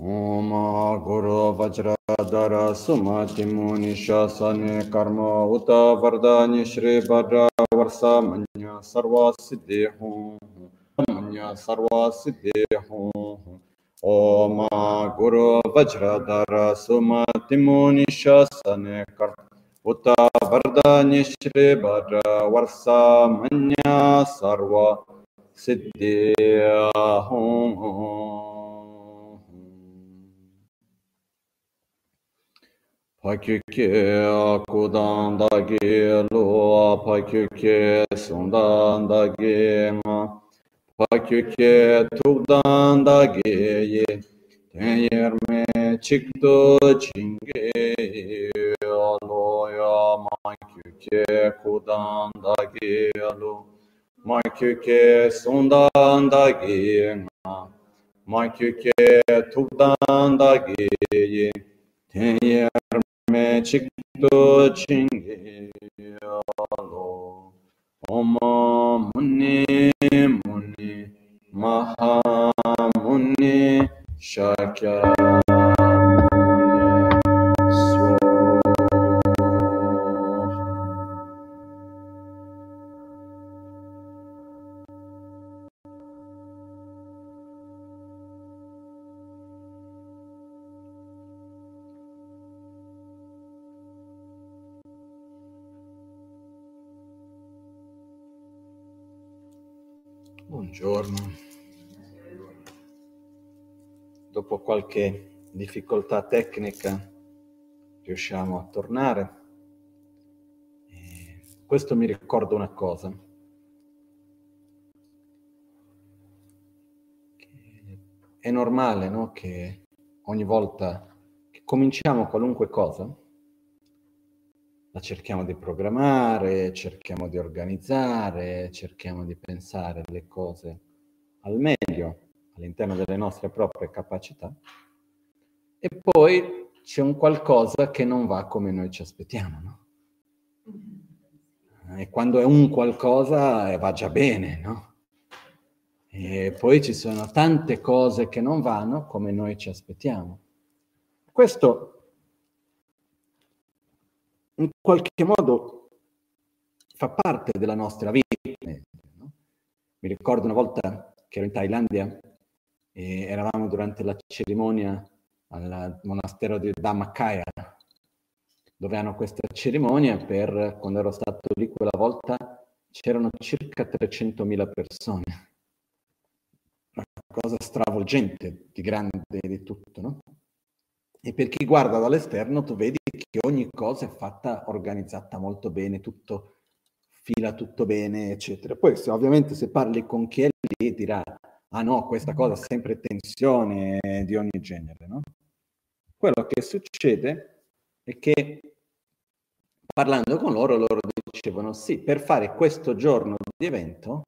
ओम गुरु वज्र धर सुमति मुनि शासन कर्म उत वरदान श्री भद्र वर्ष मन्य सर्व सिद्धि हूँ मन्य सर्व सिद्धि हूँ ओम गुरु वज्र धर सुमति मुनि शासन कर उत वरदान श्री भद्र वर्ष मन्य सर्व सिद्धे हूँ Pakyuki akudan dagi lua pakyuki sundan dagi ma pakyuki tukdan dagi ye ten yerme çıktı çingi aloya makyuki kudan dagi lu makyuki sundan dagi ma makyuki tukdan dagi ye ten yerme me chikdo chingi yalo Oma muni muni maha muni shakya qualche difficoltà tecnica riusciamo a tornare. E questo mi ricorda una cosa. È normale, no? Che ogni volta che cominciamo qualunque cosa, la cerchiamo di programmare, cerchiamo di organizzare, cerchiamo di pensare le cose al meglio all'interno delle nostre proprie capacità e poi c'è un qualcosa che non va come noi ci aspettiamo, no? E quando è un qualcosa eh, va già bene, no? E poi ci sono tante cose che non vanno come noi ci aspettiamo. Questo in qualche modo fa parte della nostra vita. No? Mi ricordo una volta che ero in Thailandia e eravamo durante la cerimonia al monastero di Dhammakaya, dove hanno questa cerimonia per, quando ero stato lì quella volta, c'erano circa 300.000 persone. Una cosa stravolgente, di grande di tutto, no? E per chi guarda dall'esterno, tu vedi che ogni cosa è fatta, organizzata molto bene, tutto fila tutto bene, eccetera. Poi se, ovviamente se parli con chi è lì dirà, ah no, questa cosa sempre tensione di ogni genere, no? Quello che succede è che parlando con loro, loro dicevano sì, per fare questo giorno di evento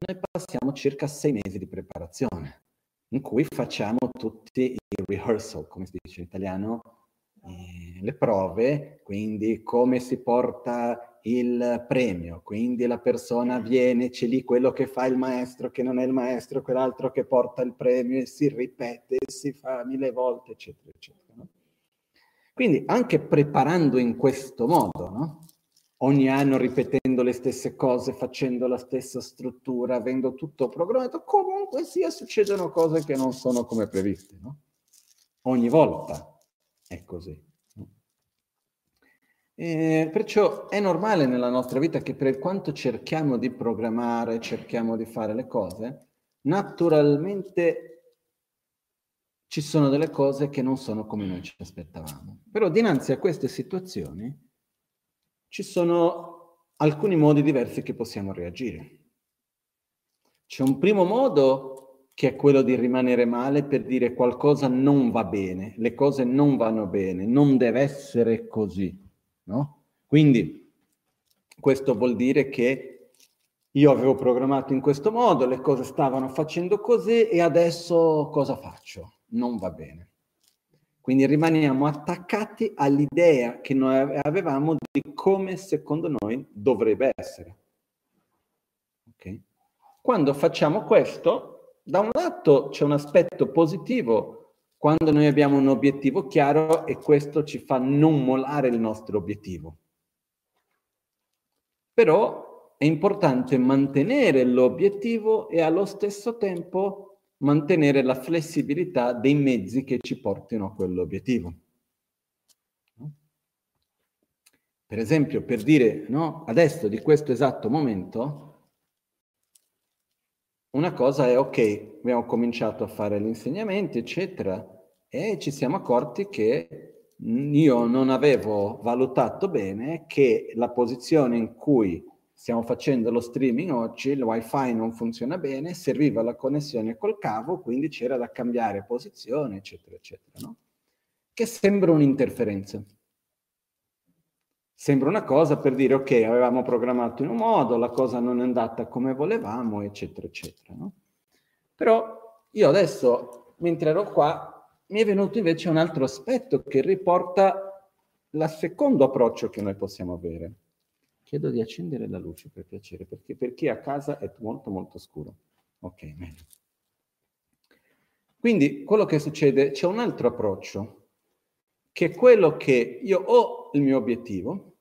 noi passiamo circa sei mesi di preparazione, in cui facciamo tutti i rehearsal, come si dice in italiano, eh, le prove, quindi come si porta il premio, quindi la persona viene, c'è lì quello che fa il maestro, che non è il maestro, quell'altro che porta il premio e si ripete, si fa mille volte, eccetera, eccetera. No? Quindi anche preparando in questo modo, no? ogni anno ripetendo le stesse cose, facendo la stessa struttura, avendo tutto programmato, comunque sia succedono cose che non sono come previste. No? Ogni volta è così. E perciò è normale nella nostra vita che per quanto cerchiamo di programmare, cerchiamo di fare le cose, naturalmente ci sono delle cose che non sono come noi ci aspettavamo. Però dinanzi a queste situazioni ci sono alcuni modi diversi che possiamo reagire. C'è un primo modo che è quello di rimanere male per dire qualcosa non va bene, le cose non vanno bene, non deve essere così, no? Quindi questo vuol dire che io avevo programmato in questo modo, le cose stavano facendo così e adesso cosa faccio? Non va bene. Quindi rimaniamo attaccati all'idea che noi avevamo di come secondo noi dovrebbe essere. Okay? Quando facciamo questo, da un lato c'è un aspetto positivo quando noi abbiamo un obiettivo chiaro e questo ci fa non molare il nostro obiettivo. Però è importante mantenere l'obiettivo e allo stesso tempo mantenere la flessibilità dei mezzi che ci portino a quell'obiettivo. Per esempio, per dire, no, adesso di questo esatto momento, una cosa è, ok, abbiamo cominciato a fare gli insegnamenti, eccetera, e ci siamo accorti che io non avevo valutato bene che la posizione in cui stiamo facendo lo streaming oggi, il wifi non funziona bene, serviva la connessione col cavo, quindi c'era da cambiare posizione, eccetera, eccetera, no? Che sembra un'interferenza. Sembra una cosa per dire, ok, avevamo programmato in un modo, la cosa non è andata come volevamo, eccetera, eccetera. No? Però io adesso, mentre ero qua, mi è venuto invece un altro aspetto che riporta il secondo approccio che noi possiamo avere. Chiedo di accendere la luce per piacere, perché per chi è a casa è molto molto scuro. Ok, meglio. Quindi quello che succede, c'è un altro approccio, che è quello che io ho il mio obiettivo,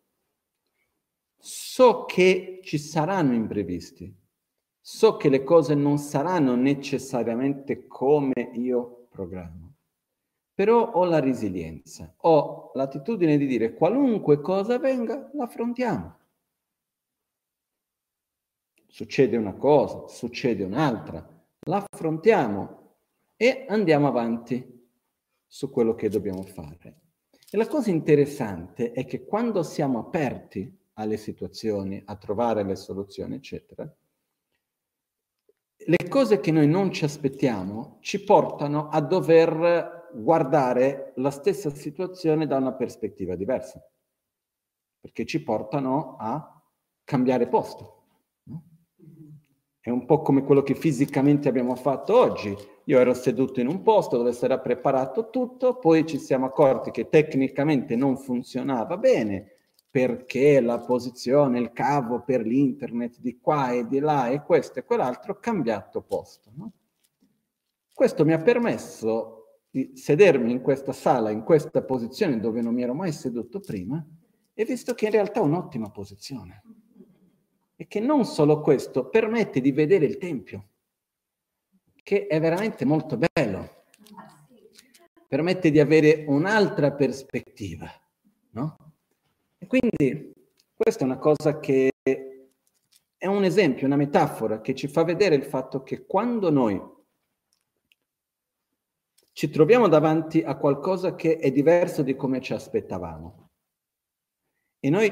so che ci saranno imprevisti, so che le cose non saranno necessariamente come io programmo, però ho la resilienza, ho l'attitudine di dire qualunque cosa venga, l'affrontiamo. Succede una cosa, succede un'altra, l'affrontiamo e andiamo avanti su quello che dobbiamo fare. E la cosa interessante è che quando siamo aperti alle situazioni, a trovare le soluzioni, eccetera, le cose che noi non ci aspettiamo ci portano a dover guardare la stessa situazione da una prospettiva diversa, perché ci portano a cambiare posto. È un po' come quello che fisicamente abbiamo fatto oggi. Io ero seduto in un posto dove si era preparato tutto, poi ci siamo accorti che tecnicamente non funzionava bene, perché la posizione, il cavo per l'internet di qua e di là e questo e quell'altro ha cambiato posto. No? Questo mi ha permesso di sedermi in questa sala, in questa posizione dove non mi ero mai seduto prima e visto che in realtà è un'ottima posizione. E che non solo questo permette di vedere il Tempio, che è veramente molto bello. Permette di avere un'altra prospettiva, no? E quindi questa è una cosa che è un esempio, una metafora che ci fa vedere il fatto che quando noi ci troviamo davanti a qualcosa che è diverso di come ci aspettavamo e noi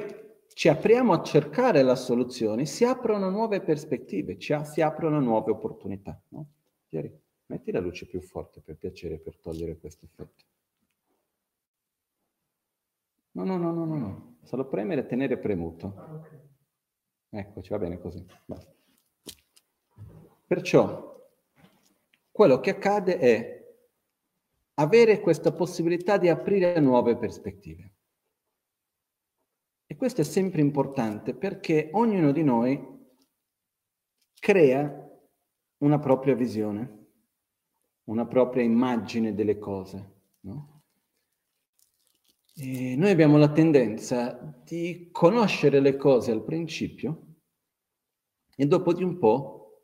ci apriamo a cercare la soluzione, si aprono nuove prospettive, si aprono nuove opportunità. No? Ieri, metti la luce più forte per piacere per togliere questo effetto. No, no, no, no, no, no. Solo premere e tenere premuto. Eccoci, va bene così. Basta. Perciò, quello che accade è avere questa possibilità di aprire nuove prospettive. E questo è sempre importante perché ognuno di noi crea una propria visione, una propria immagine delle cose, no? Noi abbiamo la tendenza di conoscere le cose al principio e dopo di un po'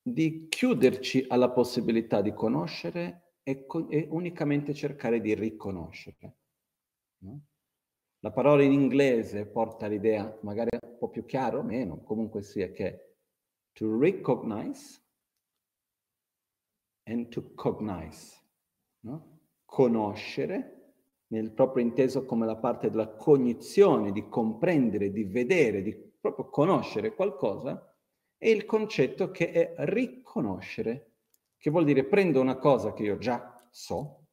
di chiuderci alla possibilità di conoscere e, co- e unicamente cercare di riconoscere. No? La parola in inglese porta l'idea, magari un po' più chiaro o meno, comunque sia che to recognize and to cognize, no? conoscere nel proprio inteso come la parte della cognizione, di comprendere, di vedere, di proprio conoscere qualcosa, e il concetto che è riconoscere, che vuol dire prendo una cosa che io già so,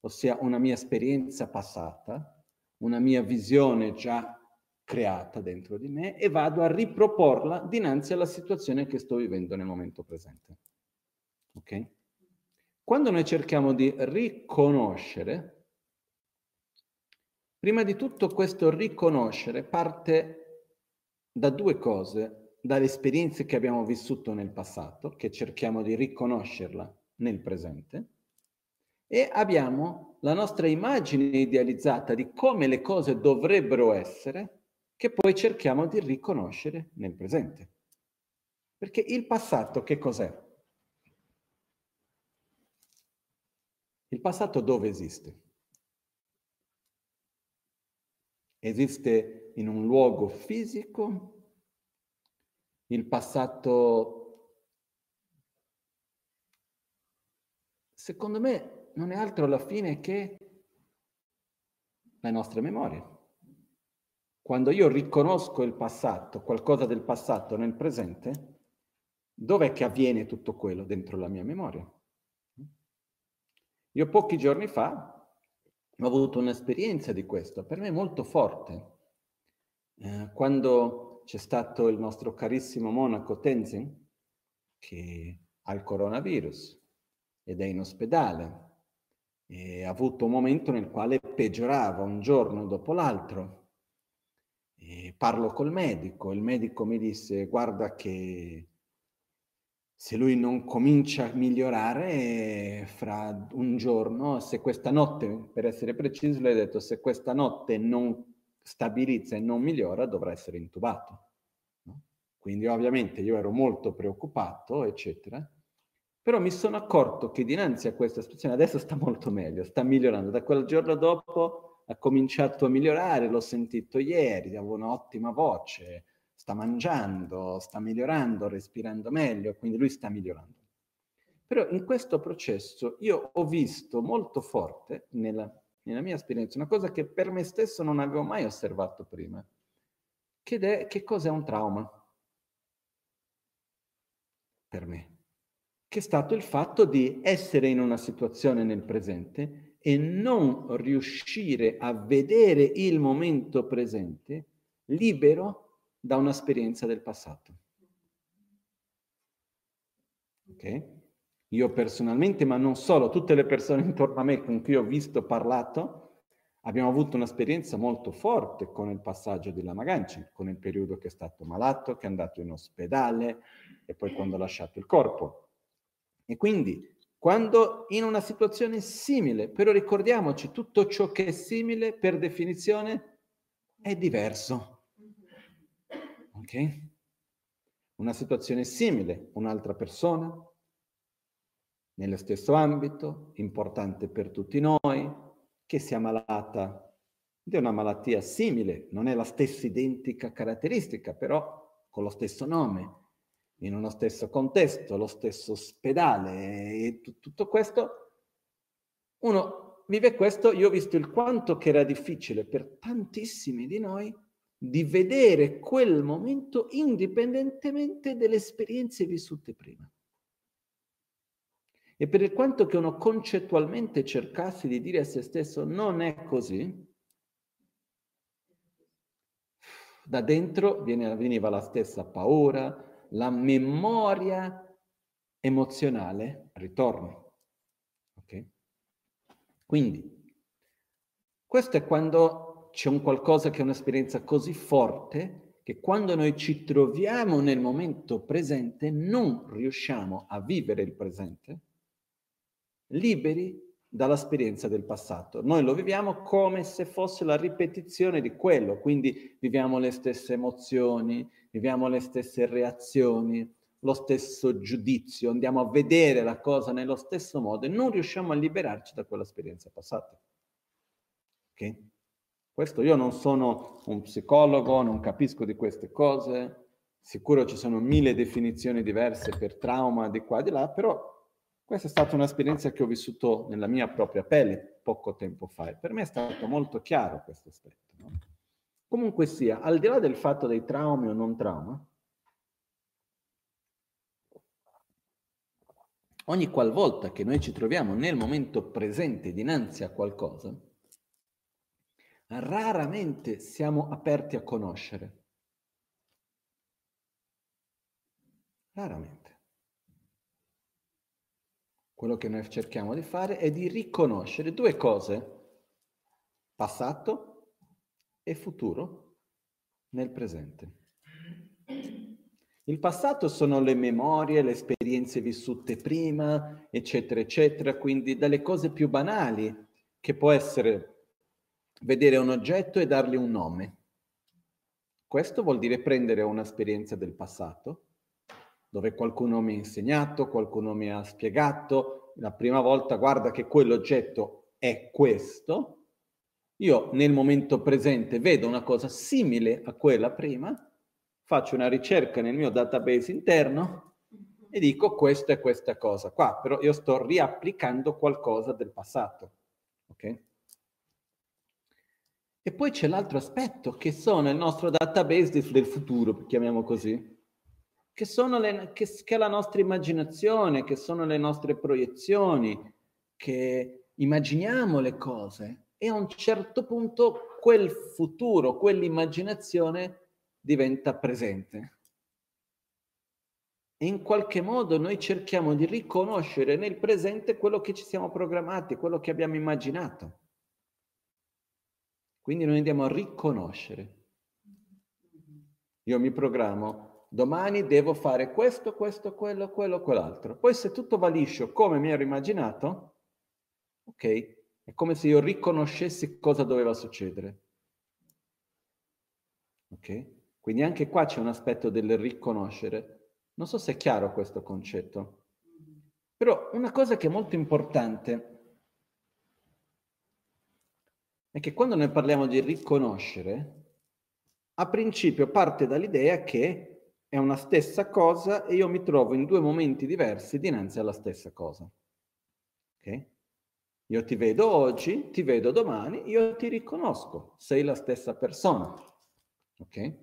ossia una mia esperienza passata, una mia visione già creata dentro di me e vado a riproporla dinanzi alla situazione che sto vivendo nel momento presente. Ok? Quando noi cerchiamo di riconoscere, Prima di tutto questo riconoscere parte da due cose, dalle esperienze che abbiamo vissuto nel passato, che cerchiamo di riconoscerla nel presente, e abbiamo la nostra immagine idealizzata di come le cose dovrebbero essere, che poi cerchiamo di riconoscere nel presente. Perché il passato che cos'è? Il passato dove esiste? Esiste in un luogo fisico? Il passato, secondo me, non è altro alla fine che la nostra memoria. Quando io riconosco il passato, qualcosa del passato nel presente, dov'è che avviene tutto quello dentro la mia memoria? Io pochi giorni fa ho avuto un'esperienza di questo, per me molto forte. Eh, quando c'è stato il nostro carissimo monaco Tenzin, che ha il coronavirus ed è in ospedale, e ha avuto un momento nel quale peggiorava un giorno dopo l'altro. E parlo col medico, il medico mi disse guarda che se lui non comincia a migliorare fra un giorno, se questa notte, per essere preciso, le ho detto, se questa notte non stabilizza e non migliora, dovrà essere intubato. No? Quindi ovviamente io ero molto preoccupato, eccetera, però mi sono accorto che dinanzi a questa situazione adesso sta molto meglio, sta migliorando. Da quel giorno dopo ha cominciato a migliorare, l'ho sentito ieri, avevo un'ottima voce, sta mangiando, sta migliorando, respirando meglio, quindi lui sta migliorando. Però in questo processo io ho visto molto forte nella, nella mia esperienza una cosa che per me stesso non avevo mai osservato prima, che è che cos'è un trauma per me, che è stato il fatto di essere in una situazione nel presente e non riuscire a vedere il momento presente libero da un'esperienza del passato. Ok? Io personalmente, ma non solo, tutte le persone intorno a me con cui ho visto, parlato, abbiamo avuto un'esperienza molto forte con il passaggio di Lama Ganci, con il periodo che è stato malato, che è andato in ospedale e poi quando ha lasciato il corpo. E quindi, quando in una situazione simile, però ricordiamoci, tutto ciò che è simile per definizione è diverso. Ok? Una situazione simile, un'altra persona, nello stesso ambito, importante per tutti noi, che sia malata di una malattia simile, non è la stessa identica caratteristica, però con lo stesso nome, in uno stesso contesto, lo stesso ospedale e t- tutto questo, uno vive questo, io ho visto il quanto che era difficile per tantissimi di noi di vedere quel momento indipendentemente dalle esperienze vissute prima. E per quanto che uno concettualmente cercasse di dire a se stesso non è così, da dentro viene, veniva la stessa paura, la memoria emozionale ritorna. Ok? Quindi, questo è quando c'è un qualcosa che è un'esperienza così forte che quando noi ci troviamo nel momento presente non riusciamo a vivere il presente liberi dall'esperienza del passato. Noi lo viviamo come se fosse la ripetizione di quello, quindi viviamo le stesse emozioni, viviamo le stesse reazioni, lo stesso giudizio, andiamo a vedere la cosa nello stesso modo e non riusciamo a liberarci da quell'esperienza passata. Ok? Questo io non sono un psicologo, non capisco di queste cose, sicuro ci sono mille definizioni diverse per trauma di qua e di là, però questa è stata un'esperienza che ho vissuto nella mia propria pelle poco tempo fa e per me è stato molto chiaro questo aspetto. No? Comunque sia, al di là del fatto dei traumi o non trauma, ogni qualvolta che noi ci troviamo nel momento presente dinanzi a qualcosa, raramente siamo aperti a conoscere. Raramente. Quello che noi cerchiamo di fare è di riconoscere due cose, passato e futuro, nel presente. Il passato sono le memorie, le esperienze vissute prima, eccetera, eccetera, quindi dalle cose più banali, che può essere vedere un oggetto e dargli un nome. Questo vuol dire prendere un'esperienza del passato, dove qualcuno mi ha insegnato, qualcuno mi ha spiegato, la prima volta guarda che quell'oggetto è questo, io nel momento presente vedo una cosa simile a quella prima, faccio una ricerca nel mio database interno e dico questa è questa cosa qua, però io sto riapplicando qualcosa del passato. Ok? E poi c'è l'altro aspetto, che sono il nostro database del futuro, chiamiamo così, che, sono le, che, che è la nostra immaginazione, che sono le nostre proiezioni, che immaginiamo le cose e a un certo punto quel futuro, quell'immaginazione diventa presente. E in qualche modo noi cerchiamo di riconoscere nel presente quello che ci siamo programmati, quello che abbiamo immaginato. Quindi noi andiamo a riconoscere. Io mi programmo, domani devo fare questo, questo, quello, quello, quell'altro. Poi se tutto va liscio come mi ero immaginato, ok, è come se io riconoscessi cosa doveva succedere. Ok? Quindi anche qua c'è un aspetto del riconoscere. Non so se è chiaro questo concetto. Però una cosa che è molto importante è che quando noi parliamo di riconoscere, a principio parte dall'idea che è una stessa cosa e io mi trovo in due momenti diversi dinanzi alla stessa cosa. Ok? Io ti vedo oggi, ti vedo domani, io ti riconosco, sei la stessa persona. Ok?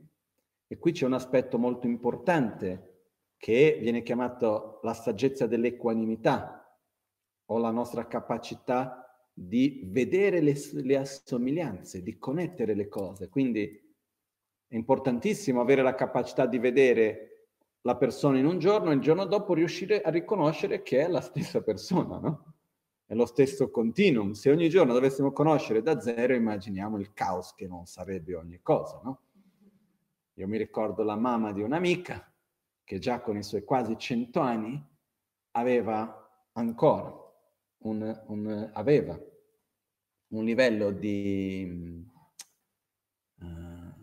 E qui c'è un aspetto molto importante che viene chiamato la saggezza dell'equanimità o la nostra capacità di vedere le, le assomiglianze, di connettere le cose. Quindi è importantissimo avere la capacità di vedere la persona in un giorno e il giorno dopo riuscire a riconoscere che è la stessa persona, no? È lo stesso continuum. Se ogni giorno dovessimo conoscere da zero, immaginiamo il caos che non sarebbe ogni cosa, no? Io mi ricordo la mamma di un'amica che già con i suoi quasi cento anni aveva ancora un, un, aveva un livello di uh,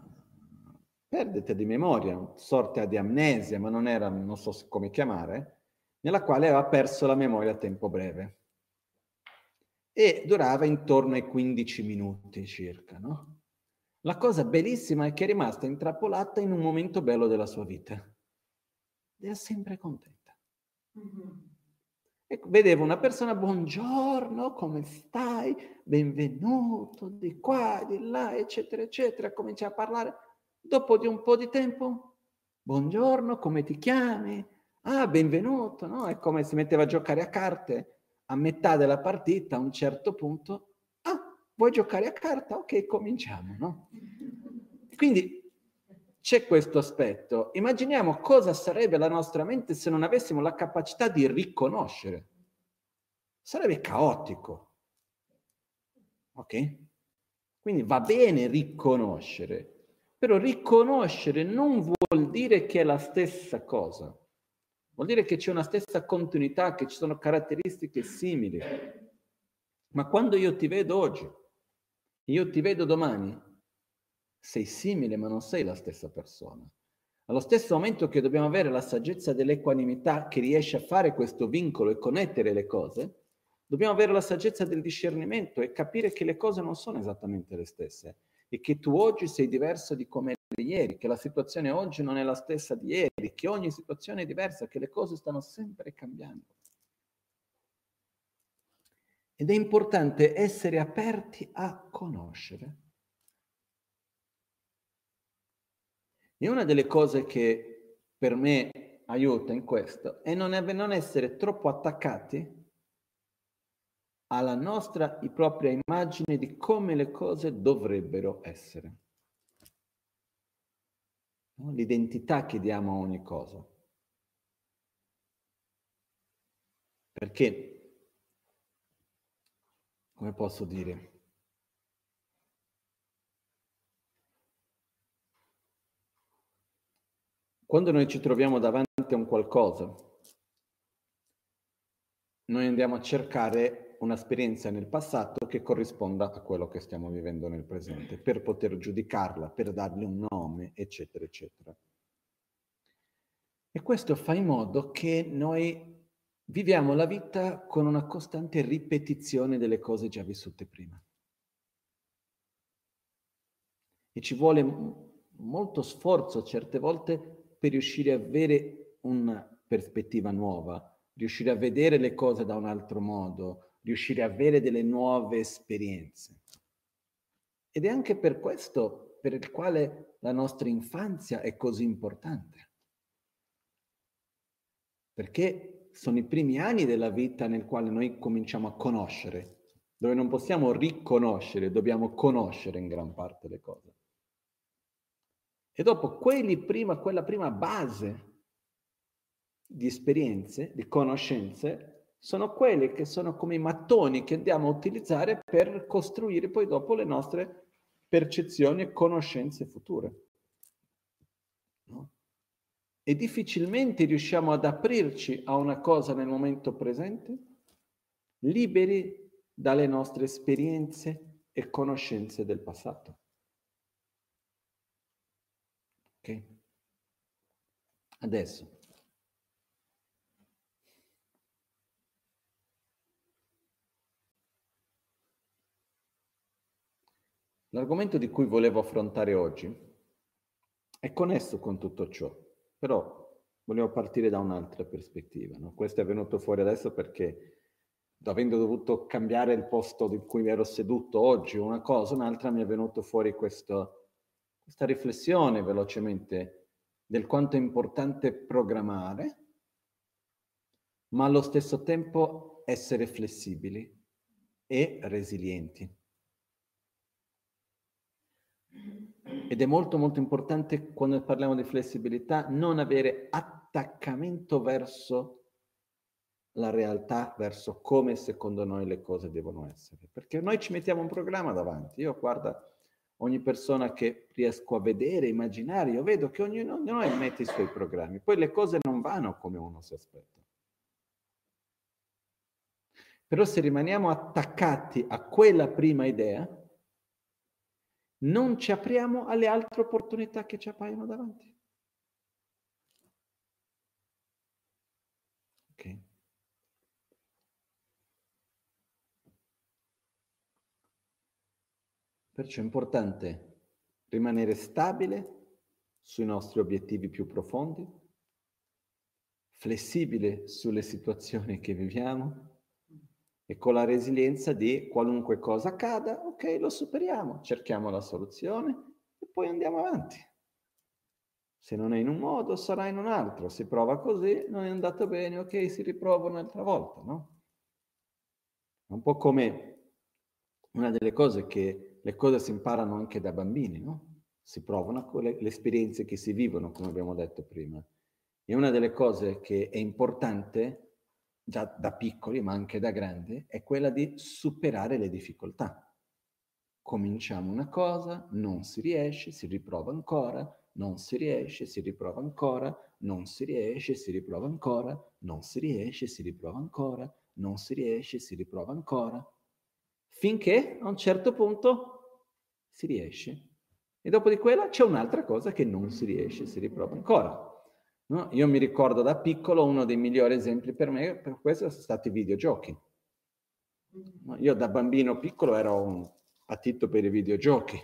perdita di memoria, sorta di amnesia, ma non era, non so come chiamare, nella quale aveva perso la memoria a tempo breve. E durava intorno ai 15 minuti circa, no? La cosa bellissima è che è rimasta intrappolata in un momento bello della sua vita. Ed è sempre contenta. Mm-hmm. E vedevo una persona, buongiorno, come stai? Benvenuto, di qua, di là, eccetera, eccetera. Comincia a parlare. Dopo di un po' di tempo, buongiorno, come ti chiami? Ah, benvenuto, no? È come si metteva a giocare a carte. A metà della partita, a un certo punto, ah, vuoi giocare a carta? Ok, cominciamo, no? Quindi c'è questo aspetto. Immaginiamo cosa sarebbe la nostra mente se non avessimo la capacità di riconoscere. Sarebbe caotico. Ok? Quindi va bene riconoscere, però riconoscere non vuol dire che è la stessa cosa. Vuol dire che c'è una stessa continuità, che ci sono caratteristiche simili. Ma quando io ti vedo oggi, io ti vedo domani, sei simile ma non sei la stessa persona. Allo stesso momento che dobbiamo avere la saggezza dell'equanimità che riesce a fare questo vincolo e connettere le cose, dobbiamo avere la saggezza del discernimento e capire che le cose non sono esattamente le stesse e che tu oggi sei diverso di come eri ieri, che la situazione oggi non è la stessa di ieri, che ogni situazione è diversa, che le cose stanno sempre cambiando. Ed è importante essere aperti a conoscere E una delle cose che per me aiuta in questo è non, non essere troppo attaccati alla nostra propria immagine di come le cose dovrebbero essere. L'identità che diamo a ogni cosa. Perché, come posso dire, Quando noi ci troviamo davanti a un qualcosa, noi andiamo a cercare un'esperienza nel passato che corrisponda a quello che stiamo vivendo nel presente, per poter giudicarla, per darle un nome, eccetera, eccetera. E questo fa in modo che noi viviamo la vita con una costante ripetizione delle cose già vissute prima. E ci vuole molto sforzo certe volte per riuscire a avere una prospettiva nuova, riuscire a vedere le cose da un altro modo, riuscire a avere delle nuove esperienze. Ed è anche per questo per il quale la nostra infanzia è così importante. Perché sono i primi anni della vita nel quale noi cominciamo a conoscere, dove non possiamo riconoscere, dobbiamo conoscere in gran parte le cose. E dopo prima, quella prima base di esperienze, di conoscenze, sono quelle che sono come i mattoni che andiamo a utilizzare per costruire poi dopo le nostre percezioni e conoscenze future. No? E difficilmente riusciamo ad aprirci a una cosa nel momento presente, liberi dalle nostre esperienze e conoscenze del passato. Ok? Adesso. L'argomento di cui volevo affrontare oggi è connesso con tutto ciò, però volevo partire da un'altra prospettiva. No? Questo è venuto fuori adesso perché avendo dovuto cambiare il posto in cui mi ero seduto oggi, una cosa, un'altra, mi è venuto fuori questo questa riflessione velocemente del quanto è importante programmare, ma allo stesso tempo essere flessibili e resilienti. Ed è molto molto importante quando parliamo di flessibilità non avere attaccamento verso la realtà, verso come secondo noi le cose devono essere. Perché noi ci mettiamo un programma davanti. Io guarda, ogni persona che riesco a vedere, immaginare, io vedo che ognuno di noi mette i suoi programmi, poi le cose non vanno come uno si aspetta. Però se rimaniamo attaccati a quella prima idea, non ci apriamo alle altre opportunità che ci appaiono davanti. Ok. Perciò è importante rimanere stabile sui nostri obiettivi più profondi, flessibile sulle situazioni che viviamo e con la resilienza di qualunque cosa accada, ok, lo superiamo, cerchiamo la soluzione e poi andiamo avanti. Se non è in un modo, sarà in un altro. Si prova così, non è andato bene, ok, si riprova un'altra volta, no? È un po' come una delle cose che le cose si imparano anche da bambini, no? Si provano le, le esperienze che si vivono, come abbiamo detto prima. E una delle cose che è importante, già da piccoli, ma anche da grandi, è quella di superare le difficoltà. Cominciamo una cosa, non si riesce, si riprova ancora, non si riesce, si riprova ancora, non si riesce, si riprova ancora, non si riesce, si riprova ancora, non si riesce, si riprova ancora finché a un certo punto si riesce. E dopo di quella c'è un'altra cosa che non si riesce, si riprova ancora. No? Io mi ricordo da piccolo uno dei migliori esempi per me, per questo sono stati i videogiochi. No? Io da bambino piccolo ero un patito per i videogiochi.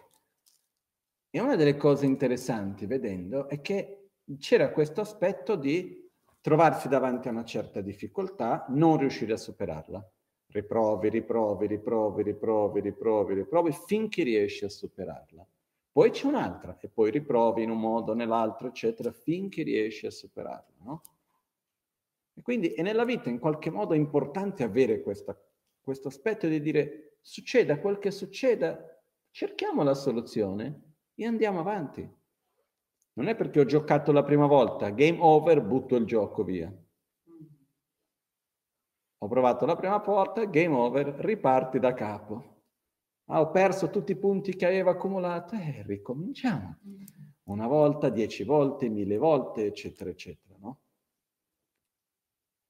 E una delle cose interessanti vedendo è che c'era questo aspetto di trovarsi davanti a una certa difficoltà, non riuscire a superarla. Riprovi, riprovi, riprovi, riprovi, riprovi, riprovi, finché riesci a superarla. Poi c'è un'altra e poi riprovi in un modo nell'altro, eccetera, finché riesci a superarla, no? E quindi è nella vita in qualche modo importante avere questo aspetto di dire succeda quel che succeda, cerchiamo la soluzione e andiamo avanti. Non è perché ho giocato la prima volta, game over, butto il gioco via. Ho provato la prima porta, game over, riparti da capo. Ah, ho perso tutti i punti che avevo accumulato e eh, ricominciamo. Una volta, dieci volte, mille volte, eccetera, eccetera, no?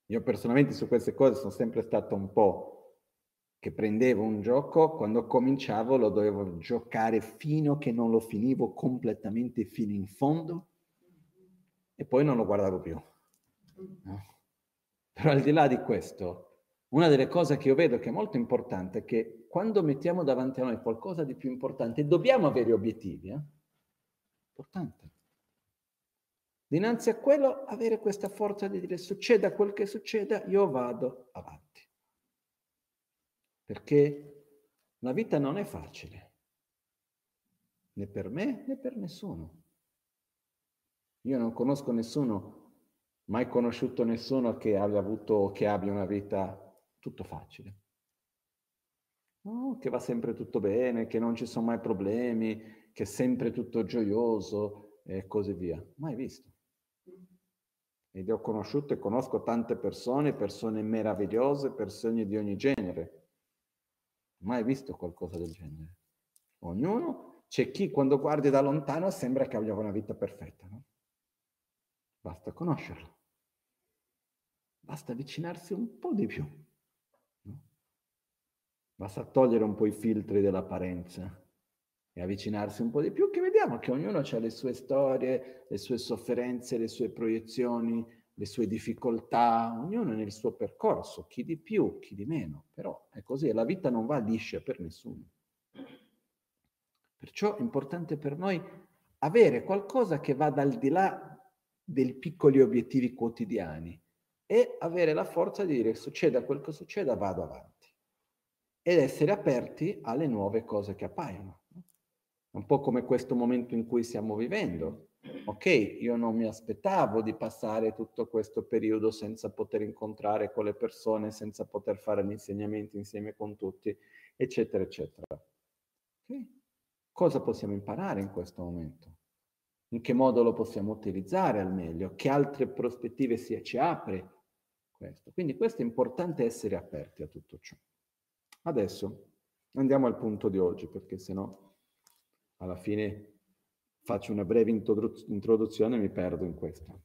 Io personalmente su queste cose sono sempre stato un po' che prendevo un gioco, quando cominciavo lo dovevo giocare fino che non lo finivo completamente fino in fondo e poi non lo guardavo più. No? Però al di là di questo, una delle cose che io vedo che è molto importante è che quando mettiamo davanti a noi qualcosa di più importante, dobbiamo avere obiettivi. Eh? Importante. Dinanzi a quello, avere questa forza di dire succeda quel che succeda, io vado avanti perché la vita non è facile, né per me né per nessuno. Io non conosco nessuno, mai conosciuto nessuno che abbia avuto, che abbia una vita tutto facile. No, che va sempre tutto bene, che non ci sono mai problemi, che è sempre tutto gioioso e così via. Mai visto. Ed ho conosciuto e conosco tante persone, persone meravigliose, persone di ogni genere Mai visto qualcosa del genere. Ognuno, c'è chi quando guardi da lontano sembra che abbia una vita perfetta, no? Basta conoscerlo. Basta avvicinarsi un po' di più. No? Basta togliere un po' i filtri dell'apparenza e avvicinarsi un po' di più, che vediamo che ognuno ha le sue storie, le sue sofferenze, le sue proiezioni, le sue difficoltà, ognuno nel suo percorso, chi di più, chi di meno, però è così, la vita non va liscia per nessuno. Perciò è importante per noi avere qualcosa che vada al di là dei piccoli obiettivi quotidiani e avere la forza di dire succeda quel che succeda, vado avanti ed essere aperti alle nuove cose che appaiono. Un po' come questo momento in cui stiamo vivendo ok, io non mi aspettavo di passare tutto questo periodo senza poter incontrare con le persone, senza poter fare gli insegnamenti insieme con tutti, eccetera, eccetera. Okay. Cosa possiamo imparare in questo momento? In che modo lo possiamo utilizzare al meglio? Che altre prospettive si, ci apre questo? Quindi questo è importante essere aperti a tutto ciò. Adesso andiamo al punto di oggi, perché sennò alla fine faccio una breve introduzione e mi perdo in questo.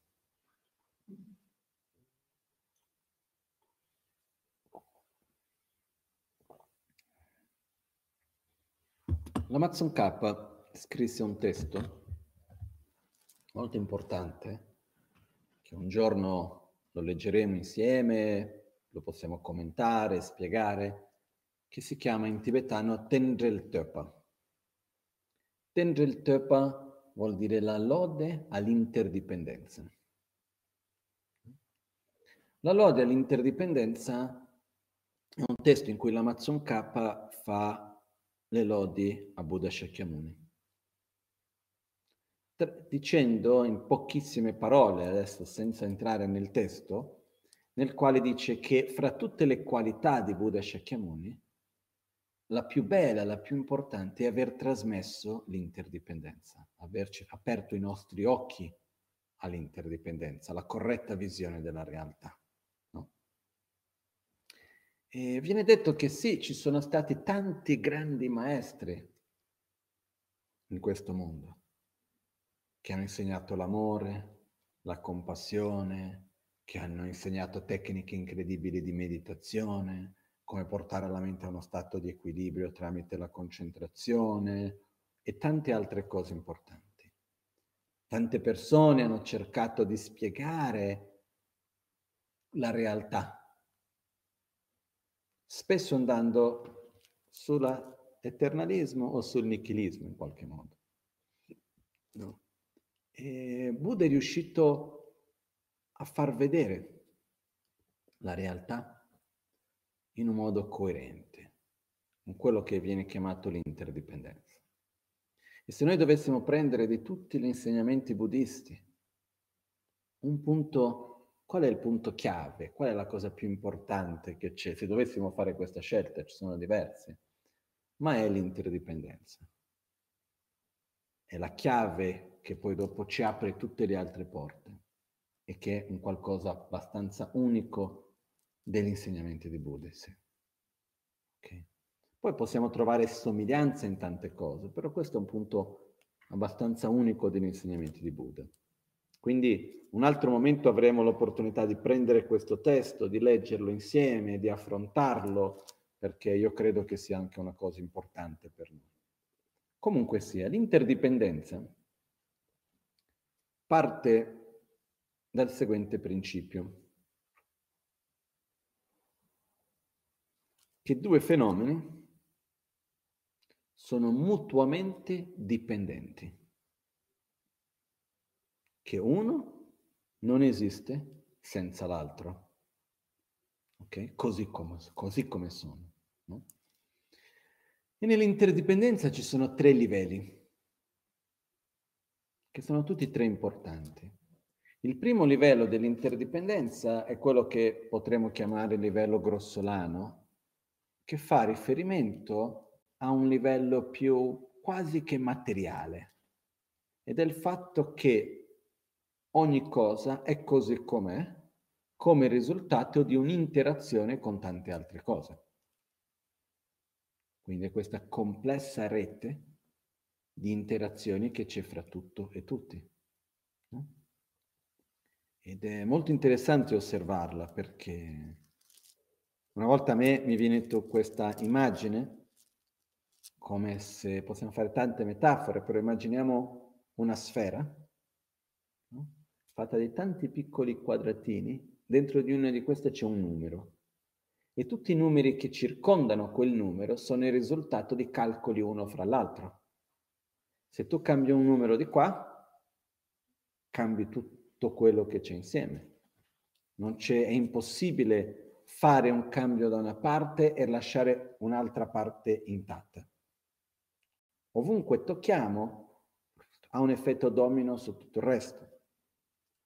L'Amazon K scrisse un testo molto importante che un giorno lo leggeremo insieme, lo possiamo commentare, spiegare, che si chiama in tibetano Tendrel Töpa. Tendrel Töpa vuol dire la lode all'interdipendenza. La lode all'interdipendenza è un testo in cui l'Amazon K fa le lodi a Buddha Shakyamuni. Dicendo in pochissime parole, adesso senza entrare nel testo, nel quale dice che fra tutte le qualità di Buddha Shakyamuni, la più bella, la più importante è aver trasmesso l'interdipendenza, averci aperto i nostri occhi all'interdipendenza, alla corretta visione della realtà. No? E viene detto che sì, ci sono stati tanti grandi maestri in questo mondo che hanno insegnato l'amore, la compassione, che hanno insegnato tecniche incredibili di meditazione, come portare la mente a uno stato di equilibrio tramite la concentrazione e tante altre cose importanti. Tante persone hanno cercato di spiegare la realtà, spesso andando sull'eternalismo o sul nichilismo in qualche modo. No. E Buddha è riuscito a far vedere la realtà in un modo coerente con quello che viene chiamato l'interdipendenza. E se noi dovessimo prendere di tutti gli insegnamenti buddisti un punto, qual è il punto chiave? Qual è la cosa più importante che c'è? Se dovessimo fare questa scelta, ci sono diverse, ma è l'interdipendenza. È la chiave che poi dopo ci apre tutte le altre porte e che è un qualcosa abbastanza unico degli insegnamenti di Buddha. Sì. Okay. Poi possiamo trovare somiglianze in tante cose, però questo è un punto abbastanza unico degli insegnamenti di Buddha. Quindi un altro momento avremo l'opportunità di prendere questo testo, di leggerlo insieme, di affrontarlo, perché io credo che sia anche una cosa importante per noi. Comunque sia, l'interdipendenza parte dal seguente principio, che due fenomeni sono mutuamente dipendenti, che uno non esiste senza l'altro, ok? Così come, così come sono. No? E nell'interdipendenza ci sono tre livelli, che sono tutti tre importanti. Il primo livello dell'interdipendenza è quello che potremmo chiamare livello grossolano, che fa riferimento a un livello più quasi che materiale ed è il fatto che ogni cosa è così com'è come risultato di un'interazione con tante altre cose. Quindi questa complessa rete di interazioni che c'è fra tutto e tutti. Ed è molto interessante osservarla perché una volta a me mi viene questa immagine come se possiamo fare tante metafore, però immaginiamo una sfera no? fatta di tanti piccoli quadratini, dentro di una di queste c'è un numero e tutti i numeri che circondano quel numero sono il risultato di calcoli uno fra l'altro. Se tu cambi un numero di qua, cambi tutto quello che c'è insieme. Non c'è, è impossibile fare un cambio da una parte e lasciare un'altra parte intatta ovunque tocchiamo ha un effetto domino su tutto il resto.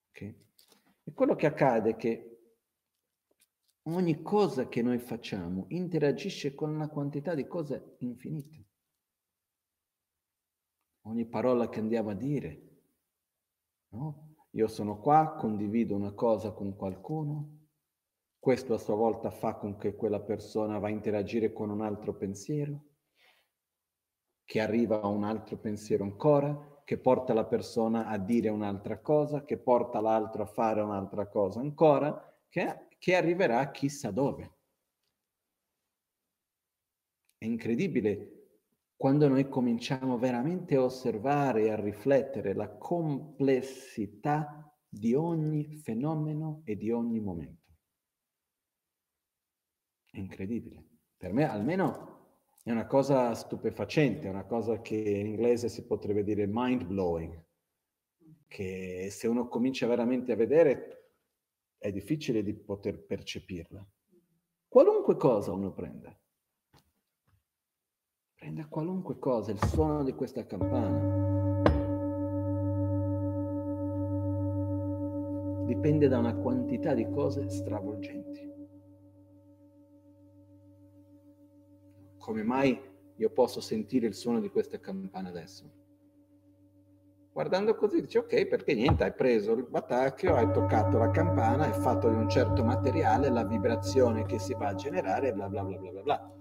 Okay? E quello che accade è che ogni cosa che noi facciamo interagisce con una quantità di cose infinite. Ogni parola che andiamo a dire, no? Io sono qua, condivido una cosa con qualcuno, questo a sua volta fa con che quella persona va a interagire con un altro pensiero, che arriva a un altro pensiero ancora, che porta la persona a dire un'altra cosa, che porta l'altro a fare un'altra cosa ancora, che, che arriverà chissà dove. È incredibile quando noi cominciamo veramente a osservare e a riflettere la complessità di ogni fenomeno e di ogni momento. È incredibile. Per me almeno è una cosa stupefacente, è una cosa che in inglese si potrebbe dire mind blowing, che se uno comincia veramente a vedere è difficile di poter percepirla. Qualunque cosa uno prende, prende qualunque cosa, il suono di questa campana. Dipende da una quantità di cose stravolgenti. come mai io posso sentire il suono di questa campana adesso? Guardando così dici ok, perché niente, hai preso il batacchio, hai toccato la campana, è fatto di un certo materiale, la vibrazione che si va a generare, bla bla bla bla bla bla.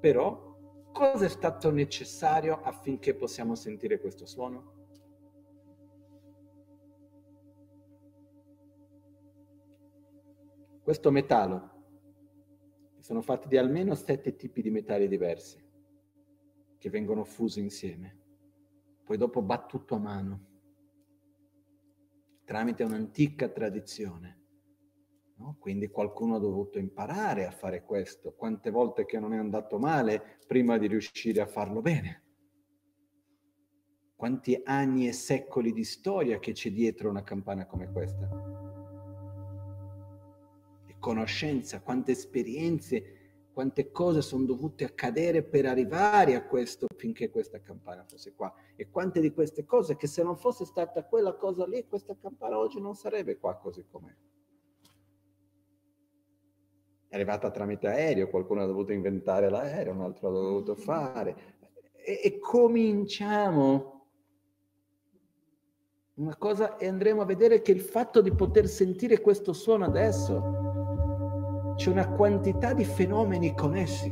Però cosa è stato necessario affinché possiamo sentire questo suono? Questo metallo sono fatti di almeno sette tipi di metalli diversi che vengono fusi insieme, poi dopo battuto a mano, tramite un'antica tradizione. No? Quindi qualcuno ha dovuto imparare a fare questo, quante volte che non è andato male prima di riuscire a farlo bene. Quanti anni e secoli di storia che c'è dietro una campana come questa conoscenza, quante esperienze, quante cose sono dovute accadere per arrivare a questo finché questa campana fosse qua. E quante di queste cose che se non fosse stata quella cosa lì, questa campana oggi non sarebbe qua così com'è. È arrivata tramite aereo, qualcuno ha dovuto inventare l'aereo, un altro ha dovuto fare. E, e cominciamo una cosa e andremo a vedere che il fatto di poter sentire questo suono adesso c'è una quantità di fenomeni connessi,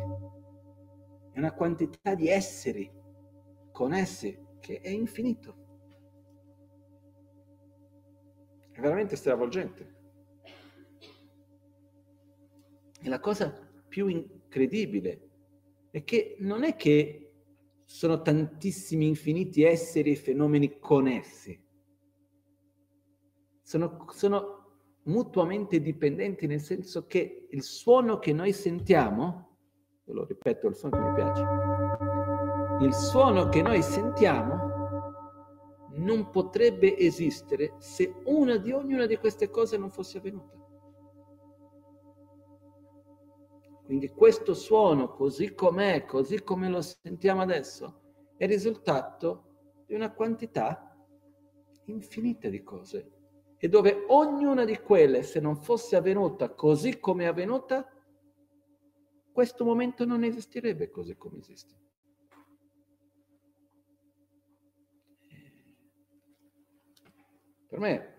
è una quantità di esseri con essi che è infinito. È veramente stravolgente. E la cosa più incredibile è che non è che sono tantissimi infiniti esseri e fenomeni connessi. Sono, sono mutuamente dipendenti nel senso che il suono che noi sentiamo, lo ripeto, il suono che mi piace, il suono che noi sentiamo non potrebbe esistere se una di ognuna di queste cose non fosse avvenuta. Quindi questo suono, così com'è, così come lo sentiamo adesso, è il risultato di una quantità infinita di cose. E dove ognuna di quelle, se non fosse avvenuta così come è avvenuta, questo momento non esisterebbe così come esiste. Per me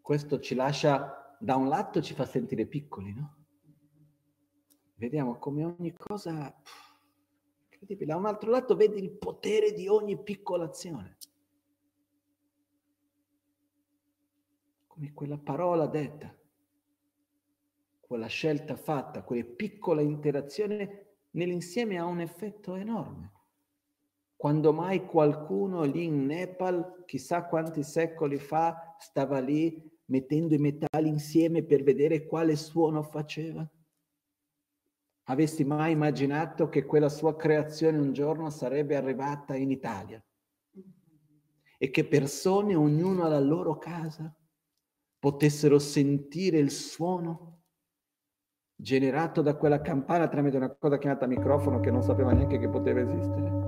questo ci lascia da un lato ci fa sentire piccoli, no? Vediamo come ogni cosa... Pff, incredibile. Da un altro lato vedi il potere di ogni piccola azione. Come quella parola detta, quella scelta fatta, quella piccola interazione nell'insieme ha un effetto enorme. Quando mai qualcuno lì in Nepal, chissà quanti secoli fa, stava lì mettendo i metalli insieme per vedere quale suono faceva? Avessi mai immaginato che quella sua creazione un giorno sarebbe arrivata in Italia e che persone, ognuno alla loro casa, potessero sentire il suono generato da quella campana tramite una cosa chiamata microfono che non sapeva neanche che poteva esistere?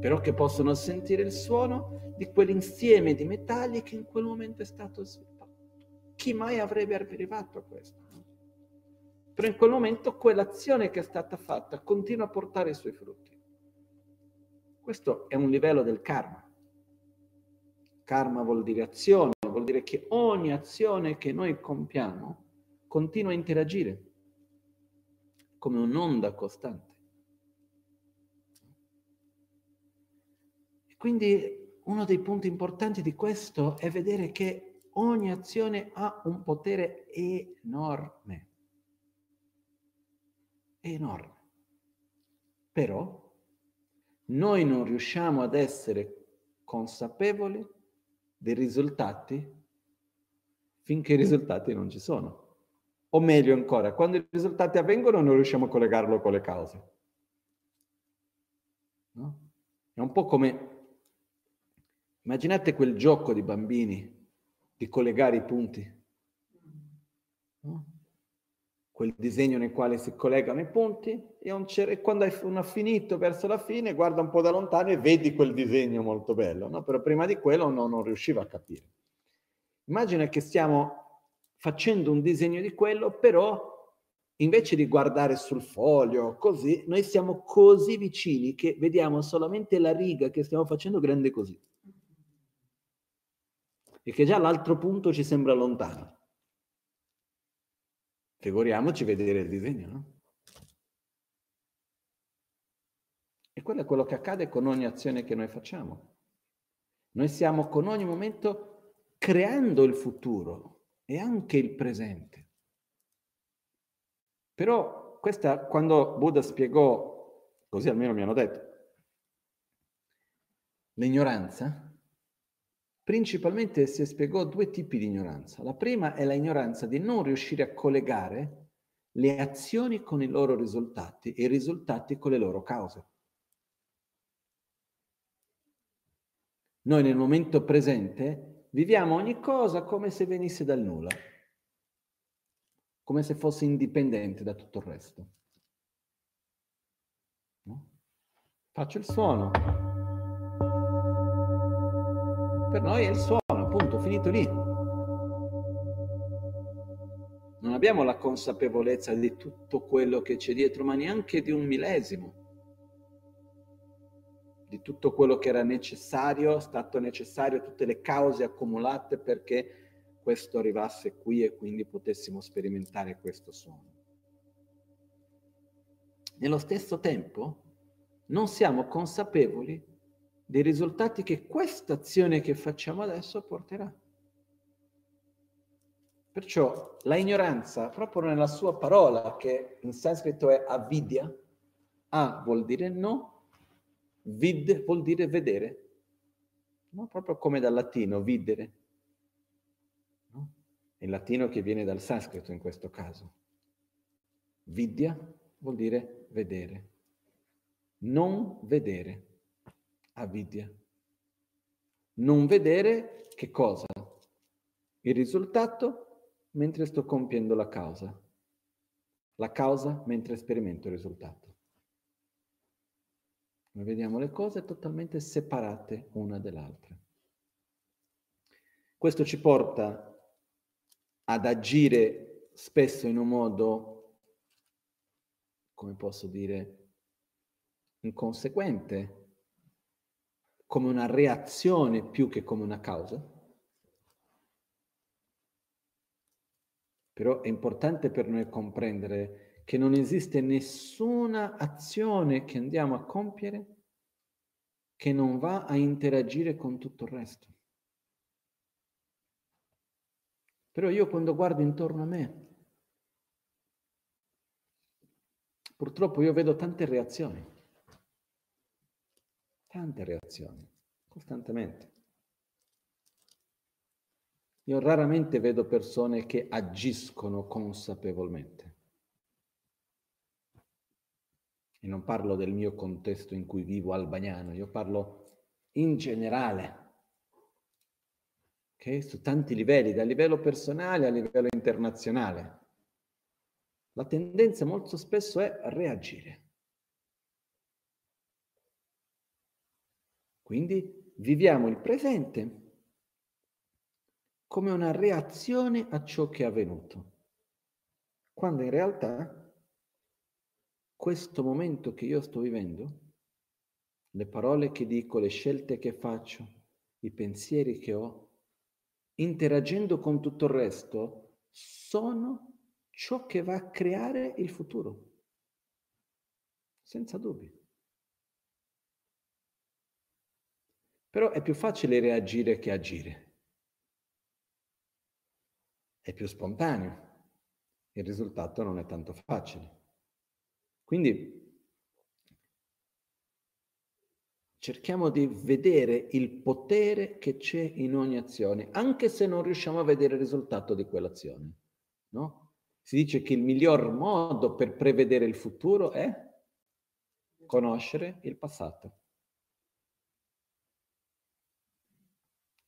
però che possono sentire il suono di quell'insieme di metalli che in quel momento è stato sviluppato. Chi mai avrebbe arrivato a questo? Però in quel momento quell'azione che è stata fatta continua a portare i suoi frutti. Questo è un livello del karma. Karma vuol dire azione, vuol dire che ogni azione che noi compiamo continua a interagire come un'onda costante. Quindi uno dei punti importanti di questo è vedere che ogni azione ha un potere enorme. Enorme. Però noi non riusciamo ad essere consapevoli dei risultati finché i risultati non ci sono. O meglio ancora, quando i risultati avvengono non riusciamo a collegarlo con le cause. No? È un po' come Immaginate quel gioco di bambini di collegare i punti. No? Quel disegno nel quale si collegano i punti e, e quando hai finito verso la fine guarda un po' da lontano e vedi quel disegno molto bello, no? però prima di quello no, non riusciva a capire. Immagina che stiamo facendo un disegno di quello, però invece di guardare sul foglio, così, noi siamo così vicini che vediamo solamente la riga che stiamo facendo grande così e che già l'altro punto ci sembra lontano. Figuriamoci vedere il disegno, no? E quello è quello che accade con ogni azione che noi facciamo. Noi stiamo con ogni momento creando il futuro e anche il presente. Però questa, quando Buddha spiegò, così almeno mi hanno detto, l'ignoranza principalmente si spiegò due tipi di ignoranza. La prima è la ignoranza di non riuscire a collegare le azioni con i loro risultati e i risultati con le loro cause. Noi nel momento presente viviamo ogni cosa come se venisse dal nulla, come se fosse indipendente da tutto il resto. No? Faccio il suono, per noi è il suono, appunto, finito lì. Non abbiamo la consapevolezza di tutto quello che c'è dietro, ma neanche di un millesimo di tutto quello che era necessario, stato necessario, tutte le cause accumulate perché questo arrivasse qui e quindi potessimo sperimentare questo suono. nello stesso tempo non siamo consapevoli dei risultati che questa azione che facciamo adesso porterà. Perciò la ignoranza, proprio nella sua parola, che in sanscrito è avidya, a vuol dire no, vid vuol dire vedere, no? proprio come dal latino, videre, no? il latino che viene dal sanscrito in questo caso. Vidya vuol dire vedere, non vedere, avidya. Non vedere che cosa? Il risultato mentre sto compiendo la causa. La causa mentre sperimento il risultato. Noi vediamo le cose totalmente separate una dall'altra. Questo ci porta ad agire spesso in un modo, come posso dire, inconsequente, come una reazione più che come una causa. Però è importante per noi comprendere che non esiste nessuna azione che andiamo a compiere che non va a interagire con tutto il resto. Però io quando guardo intorno a me, purtroppo io vedo tante reazioni, tante reazioni, costantemente. Io raramente vedo persone che agiscono consapevolmente. E non parlo del mio contesto in cui vivo albaniano, io parlo in generale, okay? su tanti livelli, dal livello personale a livello internazionale. La tendenza molto spesso è reagire. Quindi viviamo il presente come una reazione a ciò che è avvenuto, quando in realtà questo momento che io sto vivendo, le parole che dico, le scelte che faccio, i pensieri che ho, interagendo con tutto il resto, sono ciò che va a creare il futuro, senza dubbio. Però è più facile reagire che agire è più spontaneo, il risultato non è tanto facile. Quindi cerchiamo di vedere il potere che c'è in ogni azione, anche se non riusciamo a vedere il risultato di quell'azione. No? Si dice che il miglior modo per prevedere il futuro è conoscere il passato.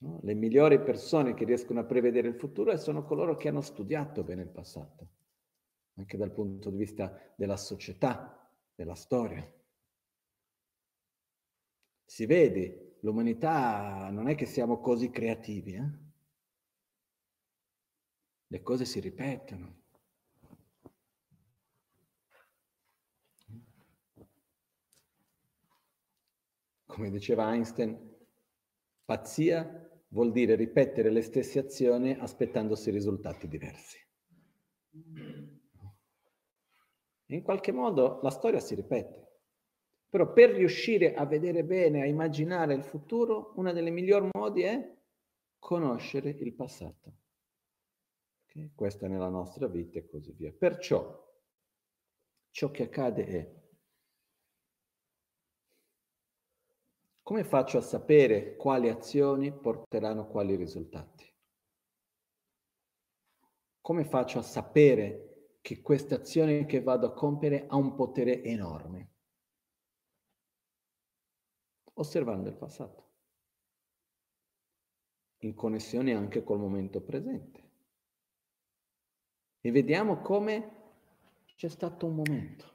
No? Le migliori persone che riescono a prevedere il futuro sono coloro che hanno studiato bene il passato, anche dal punto di vista della società, della storia. Si vede, l'umanità non è che siamo così creativi, eh? le cose si ripetono. Come diceva Einstein, pazzia vuol dire ripetere le stesse azioni aspettandosi risultati diversi. In qualche modo la storia si ripete. Però per riuscire a vedere bene, a immaginare il futuro, uno dei migliori modi è conoscere il passato. Okay? Questo è nella nostra vita e così via. Perciò ciò che accade è Come faccio a sapere quali azioni porteranno quali risultati? Come faccio a sapere che questa azione che vado a compiere ha un potere enorme? Osservando il passato, in connessione anche col momento presente. E vediamo come c'è stato un momento.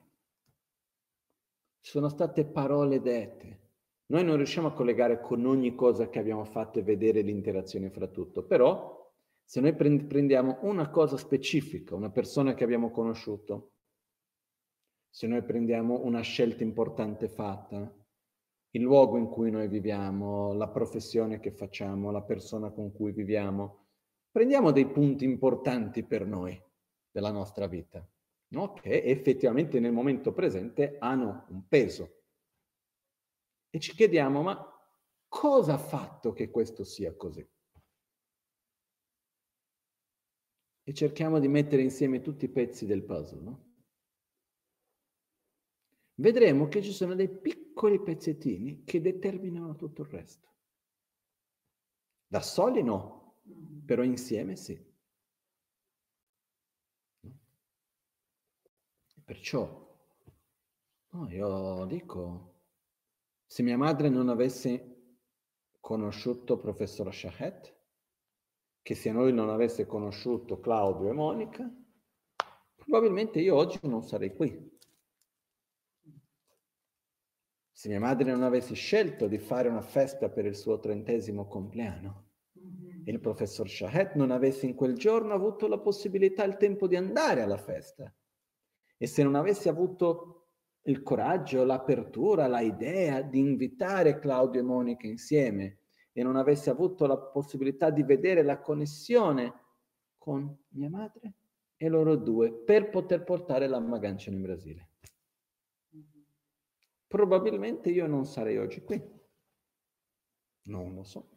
Ci sono state parole dette, noi non riusciamo a collegare con ogni cosa che abbiamo fatto e vedere l'interazione fra tutto, però se noi prendiamo una cosa specifica, una persona che abbiamo conosciuto, se noi prendiamo una scelta importante fatta, il luogo in cui noi viviamo, la professione che facciamo, la persona con cui viviamo, prendiamo dei punti importanti per noi della nostra vita. no? che effettivamente nel momento presente hanno un peso. E ci chiediamo, ma cosa ha fatto che questo sia così? E cerchiamo di mettere insieme tutti i pezzi del puzzle, no? Vedremo che ci sono dei piccoli pezzettini che determinano tutto il resto. Da soli no, però insieme sì. Perciò, no, io dico, se mia madre non avesse conosciuto professor Shahet, che se noi non avesse conosciuto Claudio e Monica, probabilmente io oggi non sarei qui. Se mia madre non avesse scelto di fare una festa per il suo trentesimo compleanno e il professor Shahet non avesse in quel giorno avuto la possibilità il tempo di andare alla festa, e se non avessi avuto il coraggio, l'apertura, l'idea di invitare Claudio e Monica insieme e non avessi avuto la possibilità di vedere la connessione con mia madre e loro due per poter portare la Magancia in Brasile. Probabilmente io non sarei oggi qui. Non lo so.